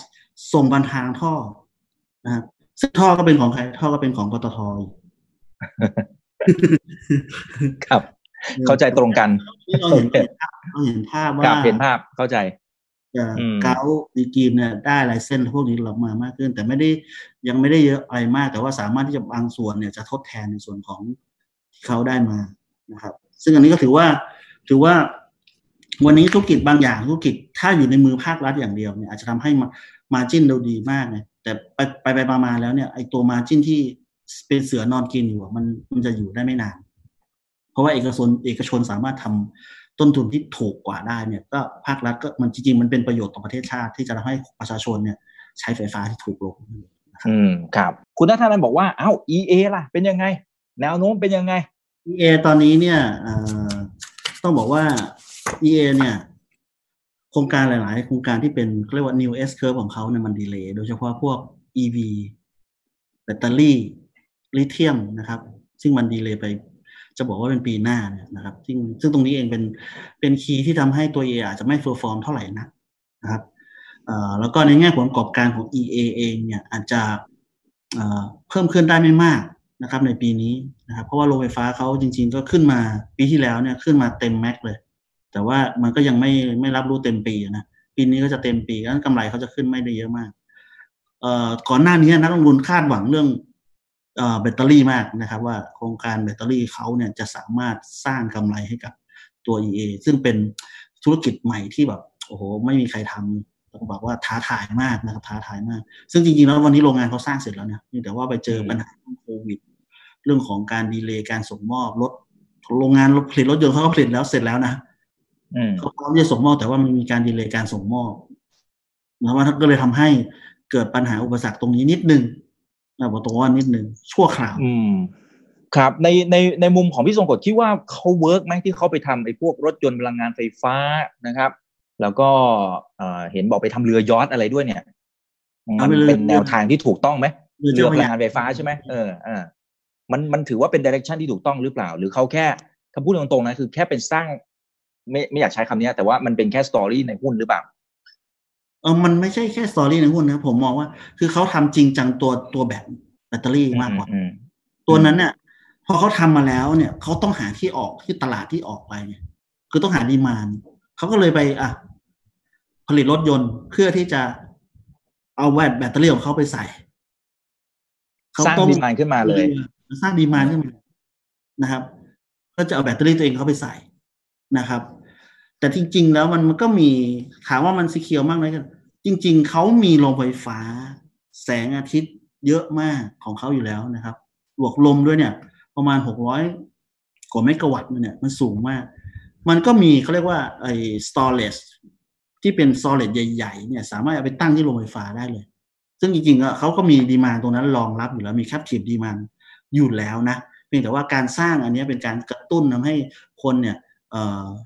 ส่งบันทางท่อนะครับซึ่งท่อก็เป็นของใครท่อก็เป็นของปตทครับ เข้าใจตรงกันเราเห็นภาพเราเห็นภาพว่าเห็นภาพเข้าใจ เกาดีกีมเนี่ยได้ลายเส้นพวกนี้หลักมามากขึ้น แต่ไม่ได้ยังไม่ได้เยอะอะไรมาก แต่ว่าสามารถที่จะบางส่วนเนี่ยจะทดแทนในส่วนของที่เขาได้มานะครับ ซึ่งอันนี้ก็ถือว่าถือว่า วันนี้ธุรกิจบางอย่างธุรกิจถ้าอยู่ในมือภาครัฐอย่างเดียวเนี่ยอาจจะทำให้มาจิ้นเราดีมากเลยแต่ไปไปไปมาแล้วเนี่ยไอตัวมาจิ้นที่เป็นเสือนอนกินอยู่มันมันจะอยู่ได้ไม่นาน เพราะว่าเอกชนเอกชนสามารถทำ ต้นทุนที่ถูกกว่าได้เนี่ยก็ภาครัฐก็มันจริงๆมันเป็นประโยชน์ต่อประเทศชาติที่จะทำให้ประชาชนเนี่ยใช้ไฟฟ้าที่ถูกลงอืมครับคุณนัทนันบอกว่าเอ้า EA ล่ะเป็นยังไง แนวโน้มเป็นยังไง EA ตอนนี้เนี่ยต้องบอกว่า EA เนี่ยโครงการหลาย ๆ โครงการที่เป็นเรียกว่า new S curve ของเขาเนี่ยมัน delay โดยเฉพาะพวก EV แบตเตอรี่ลิเธียมนะครับ ซึ่งมัน delay ไป จะบอกว่าเป็นปีหน้าเนี่ยนะครับ ซึ่งซึ่งตรงนี้เองเป็นเป็น key ที่ทำให้ตัว EA อาจจะไม่ perform เท่าไหร่นะนะครับแล้วก็ในแง่ผลประกอบการของ EA เองเนี่ยอาจจะเพิ่มขึ้นได้ไม่มากนะครับในปีนี้นะครับ เพราะว่าโรงไฟฟ้าเขาจริง ๆ ก็ขึ้นมาปีที่แล้วเนี่ยขึ้นมาเต็มแม็กเลย แต่ว่ามันก็ยังไม่ไม่รับรู้เต็มปีนะปีนี้ก็จะเต็มปีงั้นกำไรเขาจะขึ้นไม่ได้เยอะมากก่อนหน้านี้นักลงทุนคาดหวังเรื่อง แบตเตอรี่มากนะครับ ว่าโครงการแบตเตอรี่เขาเนี่ยจะสามารถสร้างกำไรให้กับตัว EA ซึ่งเป็นธุรกิจใหม่ที่แบบโอ้โหไม่มีใครทำต้องบอกว่าท้าทายมากนะครับท้าทายมาก ซึ่งจริงๆแล้ววันนี้โรงงานเขาสร้างเสร็จแล้วเนี่ยแต่ว่าไปเจอปัญหาโควิด เรื่องของการดีเลย์การส่งมอบรถโรงงานรถผลิตรถยนต์เขาก็ผลิตแล้วเสร็จแล้วนะเขาพร้อมจะส่งมอบแต่ว่ามันมีการดีเลย์การส่งมอบนะว่าก็เลยทำให้เกิดปัญหาอุปสรรคตรงนี้นิดนึง นะบอกตรงว่านิดนึงชั่วคราวออืมครับในในในมุมของพี่ทรงกลดคิดว่าเขา work ไหมที่เขาไปทำไอ้พวกรถยนต์พลังงานไฟฟ้านะครับ แล้วก็เห็นบอกไปทำเรือยอชต์อะไรด้วยเนี่ยมันเป็นแนวทางที่ถูกต้องไหมเรือพลังงานไฟฟ้าใช่ไหมเอออ่ามันมันถือว่าเป็น direction ที่ถูกต้องหรือเปล่า หรือเขาแค่คำพูดตรงๆนะคือแค่เป็นสร้าง ไม่ไม่อยากใช้คำนี้แต่ว่ามันเป็นแค่ story ในหุ้นหรือเปล่า เออมันไม่ใช่แค่ story ในหุ้นนะผมมองว่า คือเขาทำจริงจังตัวตัวแบบแบตเตอรี่มากกว่าตัวนั้นเนี่ยพอเขาทำมาแล้วเนี่ยเขาต้องหาที่ออกที่ตลาดที่ออกไปเนี่ยคือต้องหาดีมานเขาก็เลยไปอะผลิตรถยนต์เพื่อที่จะเอาแบตแบตเตอรี่ของเขาไปใส่เขาต้องดีมานขึ้นมาเลย สร้างดีมานขึ้นมานะครับ ก็จะเอาแบตเตอรี่ตัวเองเขาไปใส่นะครับ แต่จริง ๆ แล้วมันมันก็มีถามว่ามันสีเขียวมากเลยกันจริง ๆเขามีโรงไฟฟ้า แสงอาทิตย์เยอะมากของเขาอยู่แล้วนะครับบวกลมด้วยเนี่ย ประมาณหกร้อยกว่าเมกะวัตต์เนี่ยมันสูงมาก มันก็มีเขาเรียกว่าไอ้ storage ที่เป็น storage ใหญ่ ๆ เนี่ยสามารถเอาไปตั้งที่โรงไฟฟ้าได้เลย ซึ่งจริงๆเขาก็มีดีมาตรงนั้นรองรับอยู่แล้วมี captive demand อยู่แล้วนะเพียงแต่ว่าการสร้างอันนี้เป็นการกระตุ้นทำให้คนเนี่ย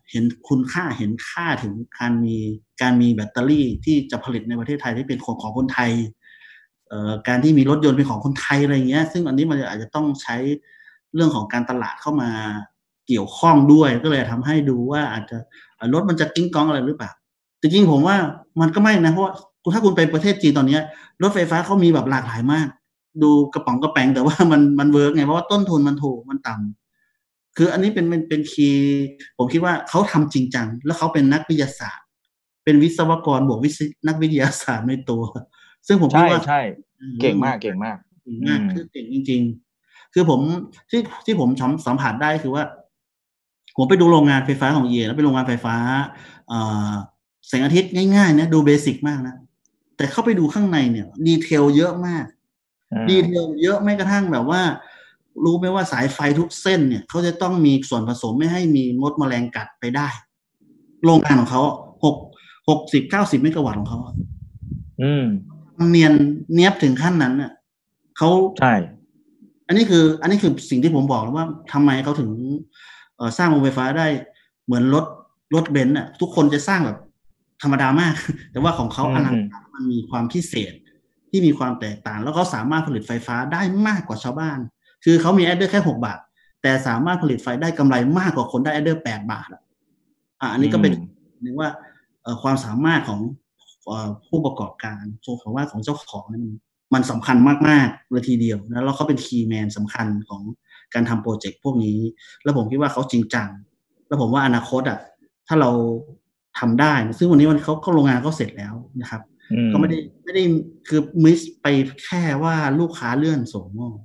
เห็นคุณค่าเห็นค่าถึงการมีการมีแบตเตอรี่ที่จะผลิตในประเทศไทยที่เป็นของของคนไทยการที่มีรถยนต์เป็นของคนไทยอะไรเงี้ย ซึ่งอันนี้มันอาจจะต้องใช้เรื่องของการตลาดเข้ามาเกี่ยวข้องด้วย ก็เลยทำให้ดูว่าอาจจะรถมันจะก๊องแก๊งอะไรหรือเปล่าจริงๆผมว่ามันก็ไม่นะเพราะถ้าคุณไปประเทศจีนตอนนี้รถไฟฟ้าเขามีแบบหลากหลายมาก ดูกระป๋องกระแปงแต่ว่ามันมัน work ไงเพราะว่าต้นทุนมันถูกมันต่ำ คืออันนี้เป็นเป็นเป็นคีย์ผมคิดว่าเขาทำจริงจัง แล้วเขาเป็นนักวิทยาศาสตร์ เป็นวิศวกรบวกวิศนักวิทยาศาสตร์ในตัว ซึ่งผมคิดว่าใช่เก่งมากเก่งมากเก่งมากคือเก่งจริง ๆ คือผมที่ที่ผมสัมผัสได้คือว่า ผมไปดูโรงงานไฟฟ้าของเอแล้วไปโรงงานไฟฟ้าแสงอาทิตย์ง่ายๆนะดูเบสิกมากนะแต่เข้าไปดูข้างในเนี่ย ดีเทลเยอะมาก ดีเทลเยอะไม่กระทั่งแบบว่า รู้ไหมว่าสายไฟทุกเส้นเนี่ยเขาจะต้องมีส่วนผสมไม่ให้มีมดแมลงกัดไปได้ โรงงานของเขาหกหกสิบเก้าสิบเมกะวัตต์ของเขาอืมเนียนเนียบถึงขั้นนั้นเนี่ยเขาใช่ อันนี้คือ อันนี้คือสิ่งที่ผมบอกแล้วว่าทำไมเขาถึงเอสร้างโรงไฟฟ้าได้เหมือนรถรถเบนซ์อะ ทุกคนจะสร้างแบบธรรมดามาก แต่ว่าของเขาอลังการมันมีความพิเศษที่มีความแตกต่าง แล้วเขาสามารถผลิตไฟฟ้าได้มากกว่าชาวบ้าน คือเขามี adder แค่หกบาท แต่สามารถผลิตไฟได้กำไรมากกว่าคนได้ adder แปดบาทอะอันนี้ก็เป็นหนึ่งว่าความสามารถของผู้ประกอบการโชว์ของว่าของเจ้าของนั้นมันสำคัญมากๆเลยทีเดียวนะแล้วเขาเป็น keyman สำคัญของการทำ project พวกนี้ แล้วผมคิดว่าเขาจริงจัง แล้วผมว่าอนาคตอะถ้าเราทำได้ ซึ่งวันนี้วันเขาเขาโรงงานเขาเสร็จแล้วนะครับ ก็ไม่ได้ไม่ได้คือมิสไปแค่ว่าลูกค้าเลื่อนส่งมอบ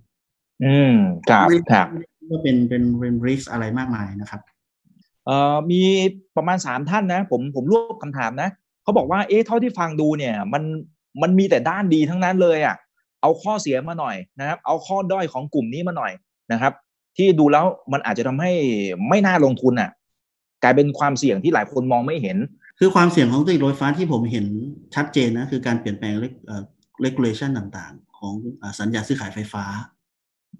อืมครับครับก็เป็นเป็นเป็นริสอะไรมากมายนะครับเอ่อมีประมาณสามท่านนะ ผมผมรวบคำถามนะเขาบอกว่าเอ๊ะเท่าที่ฟังดูเนี่ย มันมันมีแต่ด้านดีทั้งนั้นเลยอะ เอาข้อเสียมาหน่อยนะครับ เอาข้อด้อยของกลุ่มนี้มาหน่อยนะครับ ที่ดูแล้วมันอาจจะทำให้ไม่น่าลงทุนอะ กลายเป็นความเสี่ยงที่หลายคนมองไม่เห็น คือความเสี่ยงของธุรกิจรถไฟฟ้าที่ผมเห็นชัดเจนนะคือการเปลี่ยนแปลงเลกูเลชันต่างๆ ของสัญญาซื้อขายไฟฟ้า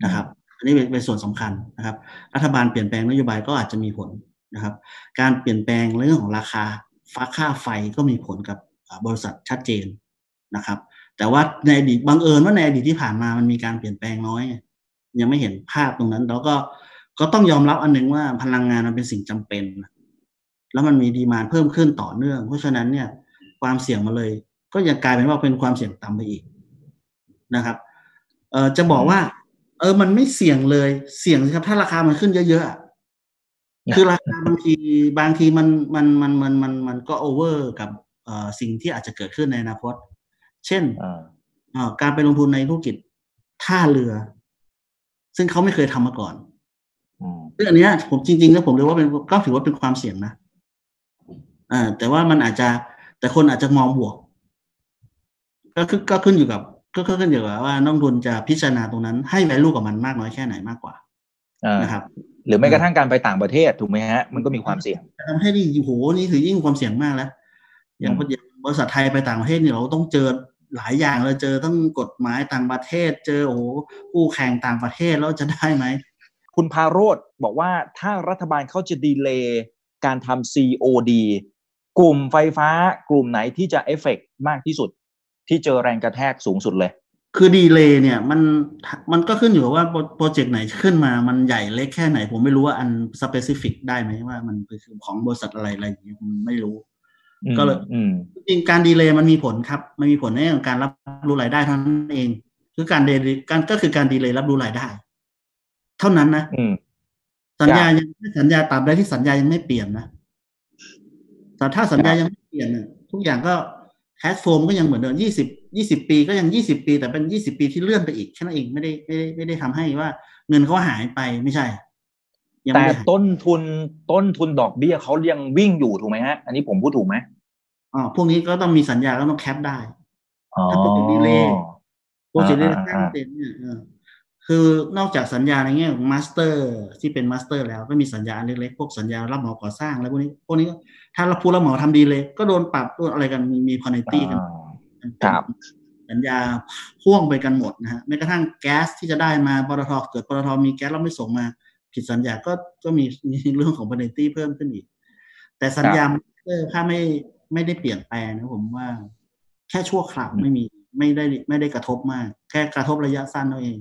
นะครับ อันนี้เป็นส่วนสำคัญนะครับ รัฐบาลเปลี่ยนแปลงนโยบายก็อาจจะมีผลนะครับ การเปลี่ยนแปลงเรื่องของราคาฟ้าค่าไฟก็มีผลกับบริษัทชัดเจนนะครับ แต่ว่าในอดีตบังเอิญว่าในอดีตที่ผ่านมามันมีการเปลี่ยนแปลงน้อย ยังไม่เห็นภาพตรงนั้น แล้วก็ก็ต้องยอมรับอันหนึ่งว่าพลังงานมันเป็นสิ่งจำเป็น แล้วมันมี demand เพิ่มขึ้นต่อเนื่อง เพราะฉะนั้นเนี่ยความเสี่ยงมาเลย ก็ยังกลายเป็นว่าเป็นความเสี่ยงต่ำไปอีกนะครับเออจะบอกว่า เออ มันไม่เสี่ยงเลย เสี่ยงครับ ถ้าราคามันขึ้นเยอะๆคือราคาบางทีบางทีมันมันมันมันมันมันก็ over กับเอ่อสิ่งที่อาจจะเกิดขึ้นในอนาคต เช่นการไปลงทุนในธุรกิจท่าเรือ ซึ่งเขาไม่เคยทำมาก่อนซึ่งอันนี้ผมจริงๆแล้วผมเรียกว่าเป็นก็ถือว่าเป็นความเสี่ยงนะอ่าแต่ว่ามันอาจจะแต่คนอาจจะมองบวก ก็คือก็ขึ้นอยู่กับ ก็ขึ้นอยู่กับว่านักทุนจะพิจารณาตรงนั้นให้แวลูกับมันมากน้อยแค่ไหนมากกว่านะครับหรือแม้กระทั่งการไปต่างประเทศถูกไหมฮะมันก็มีความเสี่ยงทำให้ดีโหนี่ถือยิ่งความเสี่ยงมากแล้ว อย่างบริษัทไทยไปต่างประเทศเนี่ยเราต้องเจอหลายอย่างเลยเจอทั้งกฎหมายต่างประเทศ เจอโอ้ผู้แข่งต่างประเทศแล้วจะได้ไหมคุณพาโรธบอกว่าถ้ารัฐบาลเขาจะ delay การทำ COD กลุ่มไฟฟ้ากลุ่มไหนที่จะเอฟเฟกมากที่สุด ที่เจอแรงกระแทกสูงสุดเลย คือ delay เนี่ยมันมันก็ขึ้นอยู่ว่า project ไหนขึ้นมามันใหญ่เล็กแค่ไหน ผมไม่รู้ว่าอันspecific ได้ไหมว่ามันคือของบริษัทอะไรอะไรอย่างเงี้ยไม่รู้ก็เลยจริงการ delay มันมีผลครับมันมีผลในเรื่องการรับรู้รายได้เท่านั้นเอง คือการเดการก็คือการ delay รับรู้รายได้ เท่านั้นนะสัญญายังสัญญาตามใดที่สัญญายังไม่เปลี่ยนนะแต่ถ้าสัญญายังไม่เปลี่ยนทุกอย่างก็ cash flow ก็ยังเหมือนเดิมยี่สิบยี่สิบปีก็ยังยี่สิบปี แต่เป็นยี่สิบปีที่เลื่อนไปอีกแค่นั้นเองไม่ได้ไม่ได้ไม่ได้ทำให้ว่าเงินเขาหายไปไม่ใช่แต่ต้นทุนต้นทุนดอกเบี้ยเขายังวิ่งอยู่ถูกไหมฮะ อันนี้ผมพูดถูกไหมอ๋อพวกนี้ก็ต้องมีสัญญาก็ต้องแคปได้ถ้าเป็น delay project delay ตั้งเต็มเนี่ย คือนอกจากสัญญาในแง่ของ master ที่เป็น master แล้วก็มีสัญญาเล็กๆพวกสัญญารับเหมาก่อสร้างอะไรพวกนี้พวกนี้ถ้าเราพูดรับเหมาทำ delay ก็โดนปรับโดนอะไรกันมีมี penalty กันครับสัญญาพ่วงไปกันหมดนะฮะแม้กระทั่งแก๊สที่จะได้มาปตทเกิดปตทมีแก๊สเราไม่ส่งมา ผิดสัญญาก็ก็มีมีเรื่องของ penalty เพิ่มขึ้นอีก แต่สัญญาถ้าไม่ไม่ได้เปลี่ยนแปลงนะผมว่า แค่ชั่วคราวไม่มีไม่ได้ไม่ได้กระทบมาก แค่กระทบระยะสั้นเท่าเอง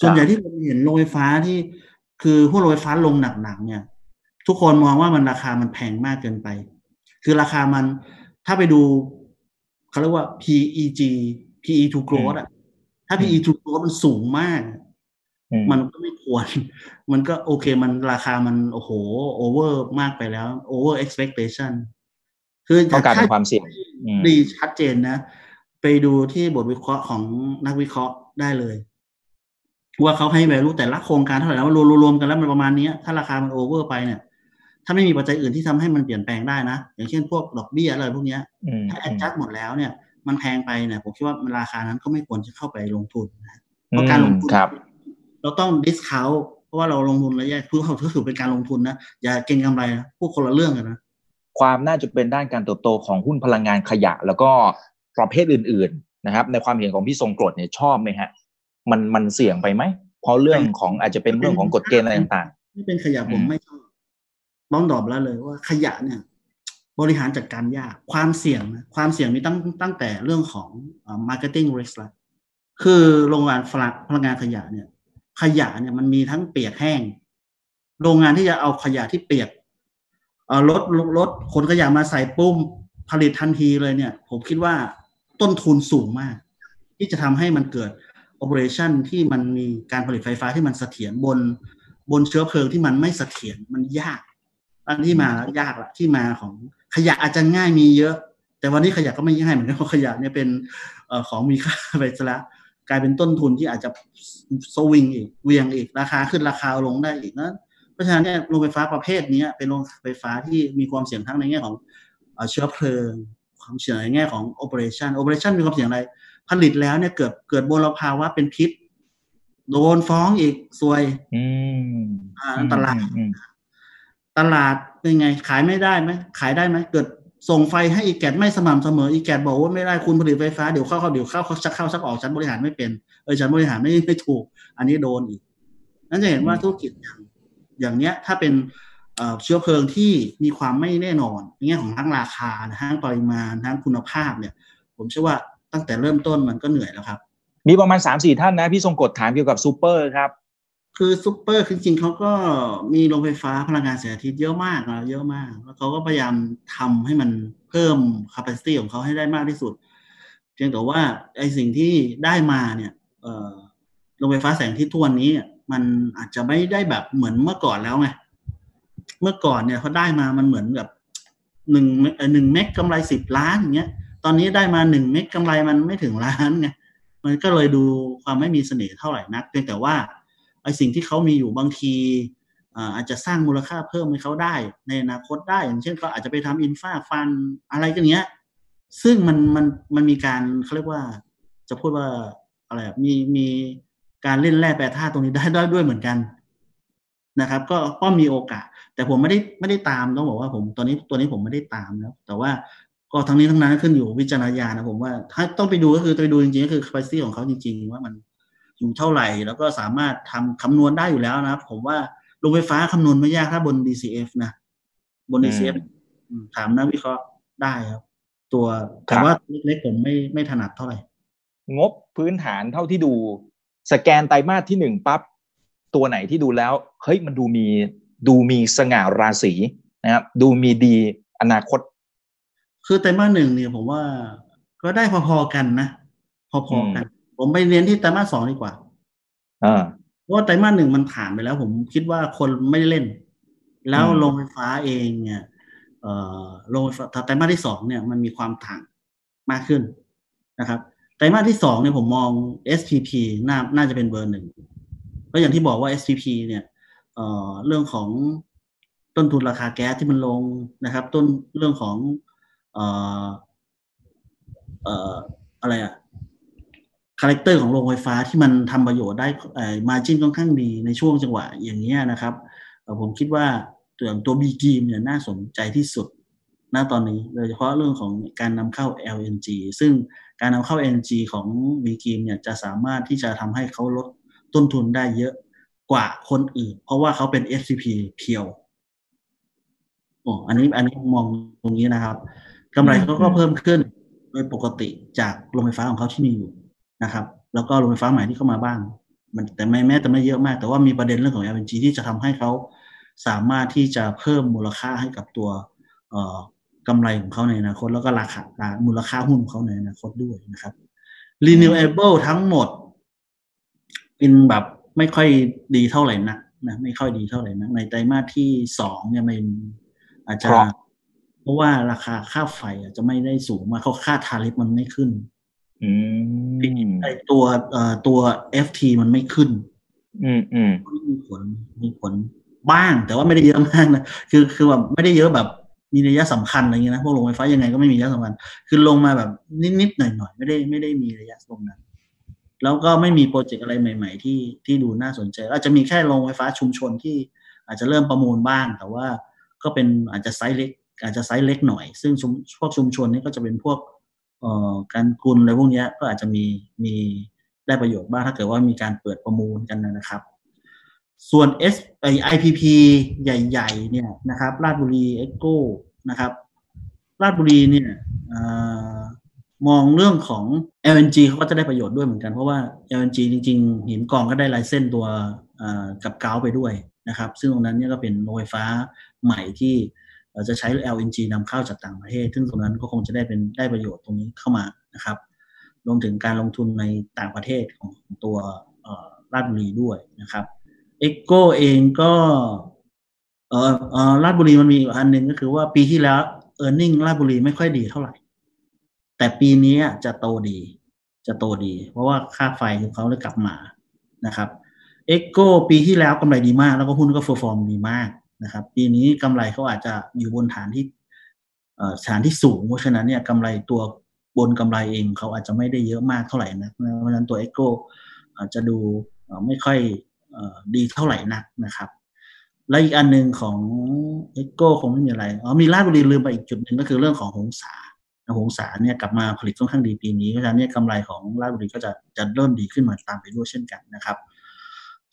ส่วนใหญ่ที่ผมเห็นโรงไฟฟ้าที่ คือพวกโรงไฟฟ้าลงหนักๆเนี่ย ทุกคนมองว่ามันราคามันแพงมากเกินไป คือราคามันถ้าไปดูเขาเรียกว่า PEG PE to growth อะถ้า PE to growth มันสูงมาก มันก็ไม่ควร มันก็โอเคมันราคามันโอ้โห over มากไปแล้ว over expectation คือต้องการเป็นความเสี่ยงดีชัดเจนนะ ไปดูที่บทวิเคราะห์ของนักวิเคราะห์ได้เลย ว่าเขาให้ value แต่ละโครงการเท่าไหร่แล้วรวมๆกันแล้วมันประมาณนี้ถ้าราคามัน over ไปเนี่ย ถ้าไม่มีปัจจัยอื่นที่ทำให้มันเปลี่ยนแปลงได้นะ อย่างเช่นพวกดอกเบี้ยอะไรพวกนี้ถ้า adjust หมดแล้วเนี่ย มันแพงไปเนี่ยผมคิดว่าราคานั้นก็ไม่ควรจะเข้าไปลงทุนนะเพราะการลงทุนเราต้อง discount เพราะว่าเราลงทุนระยะคือเขาถือเป็นการลงทุนนะอย่าเก็งกำไรนะพวกคนละเรื่องกันนะความน่าจะเป็นด้านการเติบโตของหุ้นพลังงานขยะ แล้วก็ประเภทอื่น ๆ นะครับ ในความเห็นของพี่ทรงกรดเนี่ยชอบไหมฮะ มันมันเสี่ยงไปไหมเพราะเรื่องของอาจจะเป็นเรื่องของกฎเกณฑ์อะไรต่างๆที่เป็นขยะผมไม่ชอบต้องตอบแล้วเลยว่าขยะเนี่ย บริหารจัดการยากความเสี่ยงนะความเสี่ยงมีตั้งตั้งแต่เรื่องของ marketing risk ละคือโรงงานพลังงานขยะเนี่ย ขยะเนี่ยมันมีทั้งเปียกแห้ง โรงงานที่จะเอาขยะที่เปียกรถรถขนขยะมาใส่ปุ้มผลิตทันทีเลยเนี่ย ผมคิดว่าต้นทุนสูงมาก ที่จะทำให้มันเกิด โอเปอเรชันที่มันมีการผลิตไฟฟ้าที่มันเสถียรบน บนเชื้อเพลิงที่มันไม่เสถียรมันยากอันที่มายากละที่มาของขยะอาจจะง่ายมีเยอะ แต่วันนี้ขยะก็ไม่ง่ายเหมือนกันเพราะขยะเนี่ยเป็นอของมีค่าไปซะล้วกลายเป็นต้นทุนที่อาจจะสวิงอีกเวียงอีกราคาขึ้นราคาลงได้อีกนะเพราะฉะนั้นเนี่ยโรงไฟฟ้าประเภทนี้เป็นโรงไฟฟ้าที่มีความเสี่ยงทั้งในแง่ของเชื้อเพลิง ความเสี่ยงในแง่ของโอเปอเรชันโอเปอเรชันมีความเสี่ยงอะไร ผลิตแล้วเนี่ยเกิดเกิดบลภาวะเป็นพิษ โดนฟ้องอีกซวยอ่าตลาดตลาดเป็นไง ขายไม่ได้ไหมขายได้ไหมเกิดส่งไฟให้อีกแกดไม่สม่ำเสมออีกแกดบอกว่าไม่ได้คุณผลิตไฟฟ้าเดี๋ยวเข้าเข้าเดี๋ยวเข้าเขาชักเข้าชักออกฉันบริหารไม่เป็นเออฉันบริหารไม่ไม่ถูก อันนี้โดนอีก นั่นจะเห็นว่าธุรกิจอย่างอย่างเนี้ย ถ้าเป็นเชื้อเพลิงที่มีความไม่แน่นอนในแง่ของทั้งราคาทั้งปริมาณทั้งคุณภาพเนี่ย ผมเชื่อว่า ตั้งแต่เริ่มต้นมันก็เหนื่อยแล้วครับ มีประมาณสามสี่ท่านนะ พี่ทรงกฎถามเกี่ยวกับซูเปอร์ครับ คือซูเปอร์คือจริงๆเขาก็มีโรงไฟฟ้าพลังงานแสงอาทิตย์เยอะมากนะเยอะมาก แล้วเขาก็พยายามทำให้มันเพิ่ม capacity ของเขาให้ได้มากที่สุดเพียงแต่ว่าไอสิ่งที่ได้มาเนี่ยเอ่อโรงไฟฟ้าแสงอาทิตย์ทุกวันนี้มันอาจจะไม่ได้แบบเหมือนเมื่อก่อนแล้วไงเมื่อก่อนเนี่ยเขาได้มามันเหมือนกับหนึ่งหนึ่งเมกกำไรสิบล้านอย่างเงี้ย ตอนนี้ได้มาหนึ่งเมกกำไรมันไม่ถึงล้านไงมันก็เลยดูความไม่มีเสน่ห์เท่าไหร่นักเพียงแต่ว่าไอสิ่งที่เขามีอยู่บางทีอาจจะสร้างมูลค่าเพิ่มให้เขาได้ ในอนาคตได้ อย่างเช่นก็อาจจะไปทำอินฟาฟันอะไรกันเงี้ย ซึ่งมันมันมันมีการเขาเรียกว่าจะพูดว่าอะไรมีมีการเล่นแร่แปรธาตุตรงนี้ได้ได้ด้วยเหมือนกันนะครับ ก็ก็มีโอกาส แต่ผมไม่ได้ไม่ได้ตามต้องบอกว่าผมตอนนี้ตัวนี้ผมไม่ได้ตามนะแต่ว่า ก็ทั้งนี้ทั้งนั้นขึ้นอยู่วิจารณญาณนะผมว่า ถ้าต้องไปดูก็คือไปดูจริงๆก็คือ capacity ของเขาจริง ๆ ว่ามันอยู่เท่าไหร่ แล้วก็สามารถทำคำนวณได้อยู่แล้วนะผมว่าโรงไฟฟ้าคำนวณไม่ยากถ้าบน DCF นะบน DCF ถามนักวิเคราะห์ได้ครับ ตัวแต่ว่าเล็กๆผมไม่ไม่ถนัดเท่าไหร่ งบพื้นฐานเท่าที่ดู สแกนไตรมาสที่หนึ่งปั๊บตัวไหนที่ดูแล้วเฮ้ยมันดูมีดูมีสง่าราศีนะครับดูมีดีอนาคต คือไตรมาสหนึ่งเนี่ยผมว่าก็ได้พอๆกันนะ พอๆกัน ผมไปเรียนที่ไตรมาสสองดีกว่าอ่าเพราะว่าไตรมาสหนึ่งมันผ่านไปแล้ว ผมคิดว่าคนไม่ได้เล่น แล้วโรงไฟฟ้าเองเนี่ยเอ่อโรงไฟฟ้าไตรมาสที่สองเนี่ยมันมีความต่างมากขึ้นนะครับไตรมาสที่สองเนี่ยผมมอง SPP น่าน่าจะเป็นเบอร์หนึ่งก็อย่างที่บอกว่า SPP เนี่ยเอ่อเรื่องของต้นทุนราคาแก๊สที่มันลงนะครับ ต้นเรื่องของ เอ่อเอ่ออะไรอะ character ของโรงไฟฟ้าที่มันทำประโยชน์ได้มาจิ้นค่อนข้างดีในช่วงจังหวะอย่างนี้นะครับ ผมคิดว่าตัวตัวบีกีมเนี่ยน่าสนใจที่สุดณตอนนี้โดยเฉพาะเรื่องของการนำเข้า LNG ซึ่งการนำเข้า LNG ของบีกีมเนี่ยจะสามารถที่จะทำให้เขาลดต้นทุนได้เยอะกว่าคนอื่น เพราะว่าเขาเป็น FCP เพียวโอ้อันนี้อันนี้มองตรงนี้นะครับ กำไรเขาก็เพิ่มขึ้นโดยปกติจากโรงไฟฟ้าของเขาที่มีอยู่นะครับ แล้วก็โรงไฟฟ้าใหม่ที่เข้ามาบ้าง มันแต่ไม่แม้แต่ไม่เยอะมาก แต่ว่ามีประเด็นเรื่องของ LNG ที่จะทำให้เขาสามารถที่จะเพิ่มมูลค่าให้กับตัวกำไรของเขาในอนาคต แล้วก็ราคามูลค่าหุ้นของเขาในอนาคตด้วยนะครับ renewable ทั้งหมดเป็นแบบไม่ค่อยดีเท่าไหร่นักนะไม่ค่อยดีเท่าไหร่นักในไตรมาสที่สองเนี่ยมันอาจจะเพ ราะว่าราคาค่าไฟอาจจะไม่ได้สูงมากเขาค่าทาริฟมันไม่ขึ้นอืมไอตัวเอ่อตัว FT มันไม่ขึ้น อืมอืมมีผลมีผลบ้าง แต่ว่าไม่ได้เยอะมากนะคือคือแบบไม่ได้เยอะแบบมีระยะสำคัญอะไรเงี้ยนะพวกโรงไฟฟ้ายังไงก็ไม่มีระยะสำคัญ คือลงมาแบบนิดๆหน่อยๆไม่ได้ไม่ได้มีระยะตรงนั้น แล้วก็ไม่มีโปรเจกต์อะไรใหม่ ๆ ที่ที่ดูน่าสนใจ อาจจะมีแค่โรงไฟฟ้าชุมชนที่อาจจะเริ่มประมูลบ้าง แต่ว่าก็เป็นอาจจะไซส์เล็ก อาจจะไซส์เล็กหน่อย ซึ่งพวกชุมชนนี้ก็จะเป็นพวกกันกุลอะไรพวกนี้ก็อาจจะมีมีได้ประโยชน์บ้างถ้าเกิดว่ามีการเปิดประมูลกันนะครับ ส่วน S I IPP ใหญ่ ๆ เนี่ยนะครับราชบุรีเอ็กโก้นะครับราชบุรีเนี่ยมองเรื่องของ LNG เขาก็จะได้ประโยชน์ด้วยเหมือนกัน เพราะว่า LNG จริง ๆ หินกองก็ได้ไลเส้นตัวกับเกาไปด้วยนะครับ ซึ่งตรงนั้นเนี่ยก็เป็นโรงไฟฟ้าใหม่ที่ จะใช้ LNG นำเข้าจากต่างประเทศ ซึ่งตรงนั้นก็คงจะได้เป็นได้ประโยชน์ตรงนี้เข้ามานะครับ รวมถึงการลงทุนในต่างประเทศของตัวราชบุรีด้วยนะครับเอ็กโกเองก็เออราชบุรีมันมีอันหนึ่งก็คือว่าปีที่แล้วเออร์เน็งราชบุรีไม่ค่อยดีเท่าไหร่ แต่ปีนี้จะโตดี จะโตดี เพราะว่าค่าไฟของเขาเลยกลับมานะครับเอ็กโกปีที่แล้วกำไรดีมาก แล้วก็หุ้นก็ perform ดีมาก นะครับ ปีนี้กำไรเขาอาจจะอยู่บนฐานที่ฐานที่สูง เพราะฉะนั้นเนี่ยกำไรตัวบนกำไรเองเขาอาจจะไม่ได้เยอะมากเท่าไหร่นะเพราะฉะนั้นตัวเอ็กโกอาจจะดูไม่ค่อยดีเท่าไหร่นักนะครับ และอีกอันหนึ่งของเอ็กโกคงไม่มีอะไรอ๋อมีราชบุรีลืมไปอีกจุดหนึ่งก็คือเรื่องของหงสาหงสาเนี่ยกลับมาผลิตค่อนข้างดีปีนี้เพราะฉะนั้นเนี่ยกำไรของราชบุรีก็จะจะเริ่มดีขึ้นมาตามไปด้วยเช่นกันนะครับ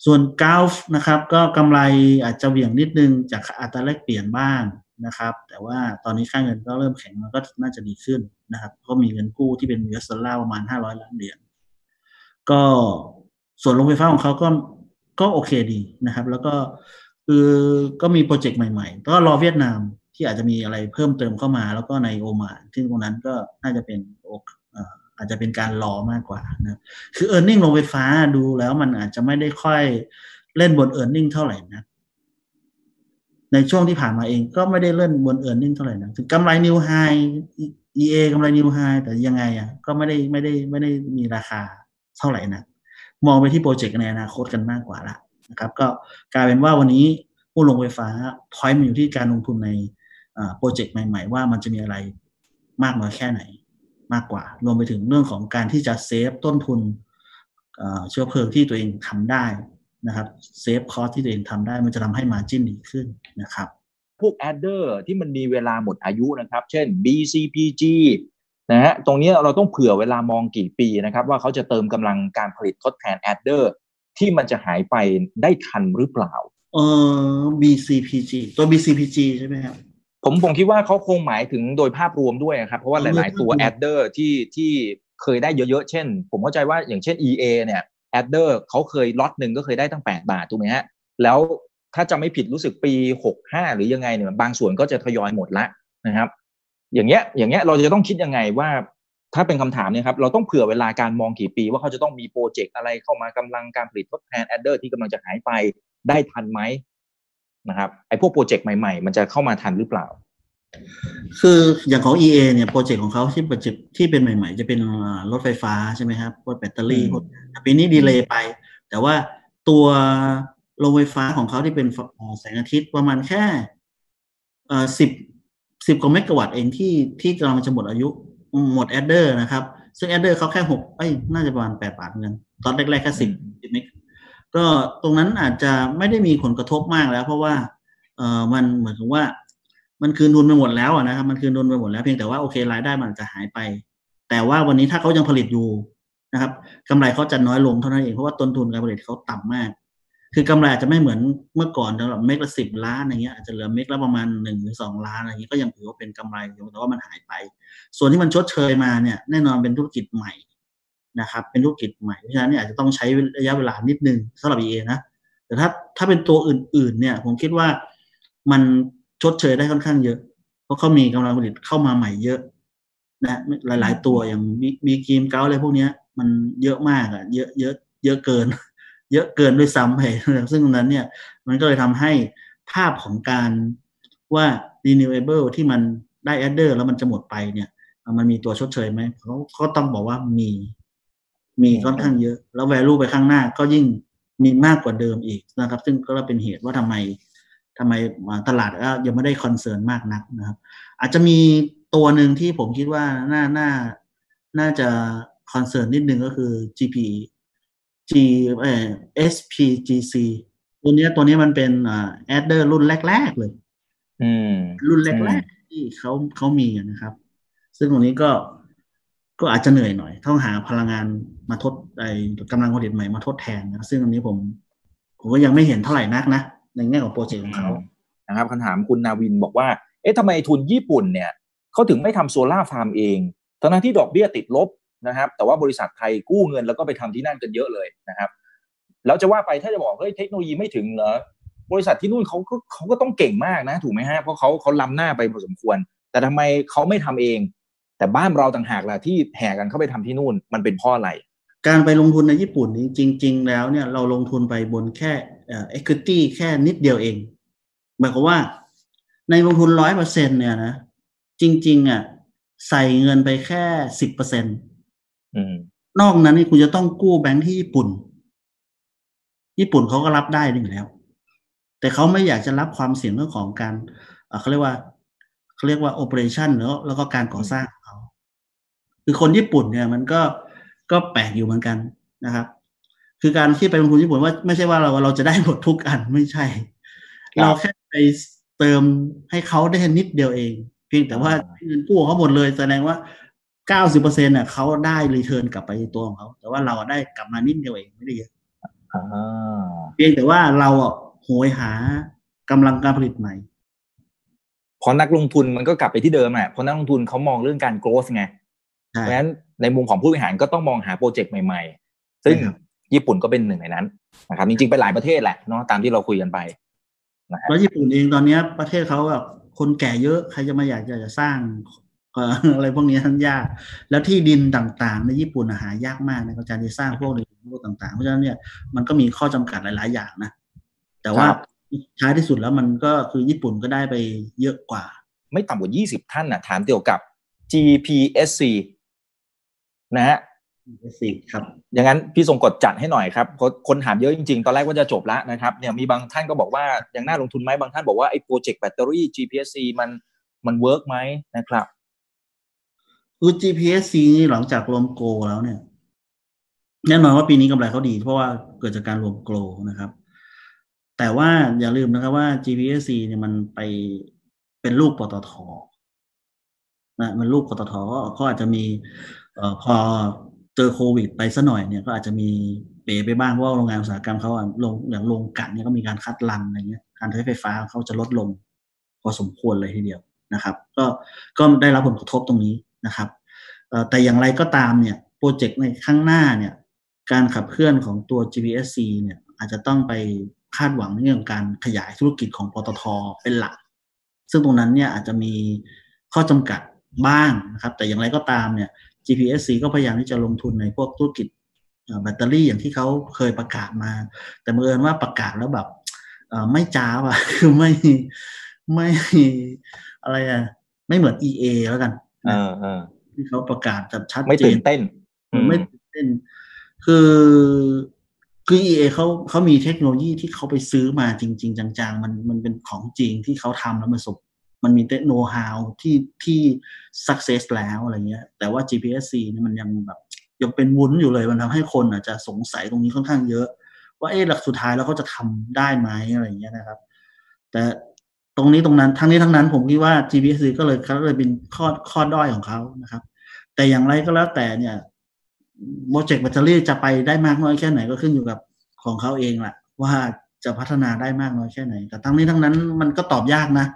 ส่วนกัลฟ์นะครับก็กำไรอาจจะเหวี่ยงนิดนึงจากอัตราแลกเปลี่ยนบ้างนะครับ แต่ว่าตอนนี้ค่าเงินก็เริ่มแข็งมันก็น่าจะดีขึ้นนะครับ ก็มีเงินกู้ที่เป็น US dollar ประมาณห้าร้อยล้านเหรียญก็ส่วนโรงไฟฟ้าของเขาก็ก็โอเคดีนะครับ แล้วก็คือก็มีโปรเจกต์ใหม่ๆ ก็รอเวียดนามที่อาจจะมีอะไรเพิ่มเติมเข้ามา แล้วก็ในโอมานซึ่งตรงนั้นก็น่าจะเป็นอาจจะเป็นการรอมากกว่านะคือ e a r n i n g โรงไฟฟ้าดูแล้วมันอาจจะไม่ได้ค่อยเล่นบน e a r n i n g เท่าไหร่นะในช่วงที่ผ่านมาเองก็ไม่ได้เล่นบน e a r n i n g เท่าไหร่นะถึงกำไรนิวไฮ EA กำไรนิวไฮแต่ยังไงอะก็ไม่ได้ไม่ได้ไม่ได้มีราคาเท่าไหร่นะมองไปที่ project ในอนาคตกันมากกว่าละนะครับ ก็กลายเป็นว่าวันนี้หุ้นโรงไฟฟ้า point มันอยู่ที่การลงทุนใน project ใหม่ ๆ ว่ามันจะมีอะไรมากน้อยแค่ไหน มากกว่า รวมไปถึงเรื่องของการที่จะ save ต้นทุนเชื้อเพลิงที่ตัวเองทำได้นะครับ save cost ที่ตัวเองทำได้มันจะทำให้ margin ดีขึ้นนะครับพวก adder ที่มันมีเวลาหมดอายุนะครับ เช่น BCPG นะฮะตรงนี้เราต้องเผื่อเวลามองกี่ปีนะครับ ว่าเขาจะเติมกำลังการผลิตทดแทน adder ที่มันจะหายไปได้ทันหรือเปล่า เออ BCPG ตัว BCPG ใช่ไหมครับ ผมผมคิดว่าเขาคงหมายถึงโดยภาพรวมด้วยครับ เพราะว่าหลาย ๆ ตัว adder ที่ที่เคยได้เยอะ ๆ เช่น ผมเข้าใจว่าอย่างเช่น EA เนี่ย adder เขาเคยล็อตหนึ่งก็เคยได้ตั้ง 8 บาทถูกไหมฮะแล้วถ้าจะไม่ผิดรู้สึกปี 65 หรือยังไงเนี่ยบางส่วนก็จะทยอยหมดละนะครับ อย่างเงี้ยอย่างเงี้ยเราจะต้องคิดยังไงว่าถ้าเป็นคำถามเนี่ยครับเราต้องเผื่อเวลาการมองกี่ปี ว่าเขาจะต้องมี project อะไรเข้ามากำลังการผลิตทดแทน adder ที่กำลังจะหายไปได้ทันไหม นะครับไอ้พวก project ใหม่ๆ มันจะเข้ามาทันหรือเปล่า คืออย่างของ EA เนี่ย project ของเขาที่ประจที่เป็นใหม่ ๆ จะเป็นรถไฟฟ้าใช่ไหมครับพวกแบตเตอรี่พวกปีนี้ดีเลยไป แต่ว่าตัวโรงไฟฟ้าของเขาที่เป็นแสงอาทิตย์ประมาณแค่สิบสิบกว่าเมกะวัตต์เองที่ที่กำลังจะหมดอายุหมด adder นะครับ ซึ่ง adder เขาแค่หกเอ้ยน่าจะประมาณแปดบาทเงินตอนแรกๆแค่สิบเมก ก็ตรงนั้นอาจจะไม่ได้มีผลกระทบมากแล้ว เพราะว่าเออมันเหมือนกับว่า มันคืนทุนไปหมดแล้วนะครับ มันคืนทุนไปหมดแล้วเพียงแต่ว่าโอเครายได้มันจะหายไป แต่ว่าวันนี้ถ้าเขายังผลิตอยู่นะครับกำไรเขาจะน้อยลงเท่านั้นเองเพราะว่าต้นทุนการผลิตเขาต่ำมาก คือกำไรอาจจะไม่เหมือนเมื่อก่อนสำหรับเมกละสิบล้านอย่างเงี้ยอาจจะเหลือเมกละประมาณหนึ่งหรือสองล้านอะไรเงี้ยก็ยังถือว่าเป็นกำไรอยู่แต่ว่ามันหายไป ส่วนที่มันชดเชยมาเนี่ยแน่นอนเป็นธุรกิจใหม่ นะครับเป็นธุรกิจใหม่เพราะฉะนั้นเนี่ยอาจจะต้องใช้ระยะเวลานิดนึงสำหรับเอนะ แต่ถ้าถ้าเป็นตัวอื่น ๆ เนี่ย ผมคิดว่ามันชดเชยได้ค่อนข้างเยอะ เพราะเขามีกำลังผลิตเข้ามาใหม่เยอะนะหลาย ๆ ตัวอย่างมีมีกีมเกาอะไรพวกนี้มันเยอะมากอะเยอะเยอะเยอะเกิน เยอะเกินด้วยซ้ำไปซึ่งตรงนั้นเนี่ย มันก็เลยทำให้ภาพของการว่า renewable ที่มันได้ adder แล้วมันจะหมดไปเนี่ย มันมีตัวชดเชยไหมเขาก็ต้องบอกว่ามี มีค่อนข้างเยอะ แล้ว value ไปข้างหน้าก็ยิ่งมีมากกว่าเดิมอีกนะครับ ซึ่งก็เป็นเหตุว่าทำไมทำไมตลาดก็ยังไม่ได้ concern มากนักนะครับ อาจจะมีตัวหนึ่งที่ผมคิดว่าน่าน่าน่าจะ concern นิดนึงก็คือ GP G เอ่อ SPCG ตัวนี้ตัวนี้มันเป็นอ่า adder รุ่นแรก ๆ เลยรุ่นแรก ๆ ที่เขาเขามีนะครับ ซึ่งตรงนี้ก็ ก็อาจจะเหนื่อยหน่อยต้องหาพลังงานมาทดไอกำลังผลิตใหม่มาทดแทนนะซึ่งอันนี้ผม ผมก็ยังไม่เห็นเท่าไหร่นักนะในแง่ของ project ของเขานะครับคำถามคุณนาวินบอกว่า เอ๊ะทำไมทุนญี่ปุ่นเนี่ยเขาถึงไม่ทำโซลาร์ฟาร์มเองทั้งที่ดอกเบี้ยติดลบนะครับ แต่ว่าบริษัทไทยกู้เงินแล้วก็ไปทำที่นั่นกันเยอะเลยนะครับแล้วจะว่าไปถ้าจะบอกเฮ้ยเทคโนโลยีไม่ถึงเหรอบริษัทที่นู่นเขาก็เขาก็ต้องเก่งมากนะ ถูกไหมฮะเพราะเขาเขาล้ำหน้าไปพอสมควร แต่ทำไมเขาไม่ทำเอง แต่บ้านเราต่างหากล่ะที่แห่กันเข้าไปทำที่นู่นมันเป็นเพราะอะไร การไปลงทุนในญี่ปุ่นจริง ๆ แล้วเนี่ยเราลงทุนไปบนแค่เอ่อ equity แค่นิดเดียวเอง หมายความว่าในลงทุนร้อยเปอร์เซ็นเนี่ยนะจริง ๆอะใส่เงินไปแค่สิบเปอร์เซ็นต์นอกนั้นนี่คุณจะต้องกู้แบงค์ที่ญี่ปุ่น ญี่ปุ่นเขาก็รับได้อยู่แล้ว แต่เขาไม่อยากจะรับความเสี่ยงเรื่องของการเขาเรียกว่าเขาเรียกว่าโอเปอเรชั่นแล้วแล้วก็การก่อสร้างเขา คือคนญี่ปุ่นเนี่ยมันก็ก็แปลกอยู่เหมือนกันนะครับ คือการที่ไปลงทุนญี่ปุ่นว่าไม่ใช่ว่าเราเราจะได้หมดทุกอันไม่ใช่ เราแค่ไปเติมให้เขาได้นิดเดียวเอง เพียงแต่ว่าเงินกู้เขาหมดเลยแสดงว่าเก้าสิบเปอร์เซ็นต์น่ะเขาได้รีเทิร์นกลับไปตัวของเขาแต่ว่าเราได้กลับมานิดเดียวเองไม่ได้เยอะเพียงแต่ว่าเราอะโหยหากำลังการผลิตใหม่พอนักลงทุนมันก็กลับไปที่เดิมอะเพราะนักลงทุนเขามองเรื่องการ growth ไงใช่ เพราะฉะนั้นในมุมของผู้บริหารก็ต้องมองหาโปรเจกต์ใหม่ ๆ ซึ่งใช่ครับญี่ปุ่นก็เป็นหนึ่งในนั้นนะครับจริงๆไปหลายประเทศแหละเนาะตามที่เราคุยกันไปนะฮะแล้วญี่ปุ่นเองตอนเนี้ยประเทศเขาแบบคนแก่เยอะใครจะมาอยากจะจะสร้างเอ่ออะไรพวกนี้ทั้งยาก แล้วที่ดินต่างๆ ในญี่ปุ่นอะหายากมากในการจะสร้างพวกในพวกต่างๆ เพราะฉะนั้นเนี่ยมันก็มีข้อจำกัดหลายๆ อย่างนะ แต่ว่าท้ายที่สุดแล้วมันก็คือญี่ปุ่นก็ได้ไปเยอะกว่า ไม่ต่ำกว่า 20 ท่านนะถามเกี่ยวกับ GPSC นะฮะสิครับอย่างนั้นพี่ทรงกลดจัดให้หน่อยครับเพราะคนถามเยอะจริงๆ ตอนแรกว่าจะจบแล้วนะครับเนี่ยมีบางท่านก็บอกว่ายังน่าลงทุนไหมบางท่านบอกว่าไอ้ project แบตเตอรี่ GPSC มันมัน work ไหมนะครับคือ GPSC นี่หลังจากรวม GLOW แล้วเนี่ยแน่นอนว่าปีนี้กำไรเขาดี เพราะว่าเกิดจากการรวม GLOWนะครับ แต่ว่าอย่าลืมนะครับว่า GPSC เนี่ยมันไปเป็นลูกปตทนะมันลูกปตทก็ก็อาจจะมีเอ่อ พอเจอโควิด ไปซะหน่อยเนี่ยก็อาจจะมีเป๋ไปบ้างเพราะว่าโรงงานอุตสาหกรรมเขาลงอย่างโรงกันเนี่ยก็มีการคัดลันอะไรเงี้ยการใช้ไฟฟ้าเขาจะลดลง พอสมควรเลยทีเดียวนะครับ ก็ก็ได้รับผลกระทบตรงนี้นะครับแต่อย่างไรก็ตามเนี่ยโปรเจกต์ในข้างหน้าเนี่ยการขับเคลื่อนของตัว GPSC เนี่ยอาจจะต้องไปคาดหวังในเรื่องของการขยายธุรกิจของปตทเป็นหลัก ซึ่งตรงนั้นเนี่ยอาจจะมีข้อจำกัดบ้างนะครับ แต่อย่างไรก็ตามเนี่ย GPSC ก็พยายามที่จะลงทุนในพวกธุรกิจเอ่อแบตเตอรี่อย่างที่เขาเคยประกาศมา แต่บังเอิญว่าประกาศแล้วแบบเอ่อไม่จ้าว่ะคือไม่ไม่อะไรอะไม่เหมือน EA แล้วกันเออเออที่เขาประกาศแบบชัดไม่เจตื่นนเต้นอืมไม่ตื่นเต้น คือคือ EA เขาเขามีเทคโนโลยีที่เขาไปซื้อมาจริง ๆ จังๆ มันมันเป็นของจริงที่เขาทำแล้วมันสบ มันมีเทคโนโลยีที่ที่ success แล้วอะไรเงี้ย แต่ว่า GPSC นี่มันยังแบบยังเป็นวุ้นอยู่เลยมันทำให้คนอาจจะสงสัยตรงนี้ค่อนข้างเยอะ ว่าเอ๊ะหลักสุดท้ายแล้วเขาจะทำได้ไหมอะไรเงี้ยนะครับ แต่ตรงนี้ตรงนั้นทั้งนี้ทั้งนั้นผมคิดว่า GPSC ก็เลยก็เลยเป็นข้อข้อด้อยของเขานะครับ แต่อย่างไรก็แล้วแต่เนี่ยโปรเจกต์แบตเตอรี่จะไปได้มากน้อยแค่ไหนก็ขึ้นอยู่กับของเขาเองแหละว่าจะพัฒนาได้มากน้อยแค่ไหน แต่ทั้งนี้ทั้งนั้นมันก็ตอบยากนะ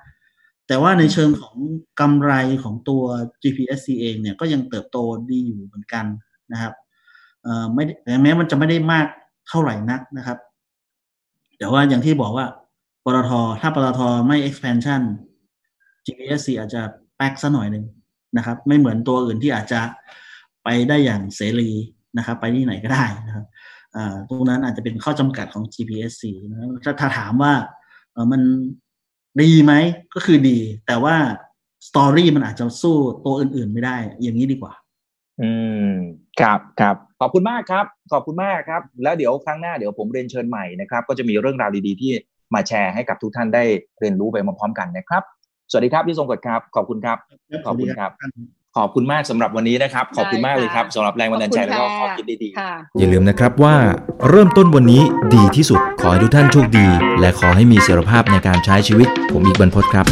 แต่ว่าในเชิงของกำไรของตัว GPSC เองเนี่ยก็ยังเติบโตดีอยู่เหมือนกันนะครับไม่ได้แม้มันจะไม่ได้มากเท่าไหร่นักนะครับ แต่ว่าอย่างที่บอกว่าปตทถ้าปตทไม่ expansion GPSC อาจจะแป๊กซะหน่อยหนึ่งนะครับ ไม่เหมือนตัวอื่นที่อาจจะไปได้อย่างเสรีนะครับ ไปที่ไหนก็ได้นะครับตรงนั้นอาจจะเป็นข้อจำกัดของ GPSC นะถ้าถ้าถามว่ามัน ดีไหมก็คือดี แต่ว่าสตอรี่มันอาจจะสู้ตัวอื่น ๆ ไม่ได้ อย่างนี้ดีกว่า อืมครับครับขอบคุณมากครับ ขอบคุณมากครับ แล้วเดี๋ยวครั้งหน้าเดี๋ยวผมเรียนเชิญใหม่นะครับ ก็จะมีเรื่องราวดีๆที่มาแชร์ให้กับทุกท่านได้เรียนรู้ไปพร้อมๆกันนะครับ สวัสดีครับพี่ทรงกฎครับ ขอบคุณครับ ขอบคุณครับ ขอบคุณมากสำหรับวันนี้นะครับ ขอบคุณมากเลยครับสำหรับแรงบันดาลใจแล้วก็ข้อคิดดีๆค่ะอย่าลืมนะครับว่าเริ่มต้นวันนี้ดีที่สุดขอให้ทุกท่านโชคดี และขอให้มีเสรีภาพในการใช้ชีวิต ผมอีกบรรพตครับ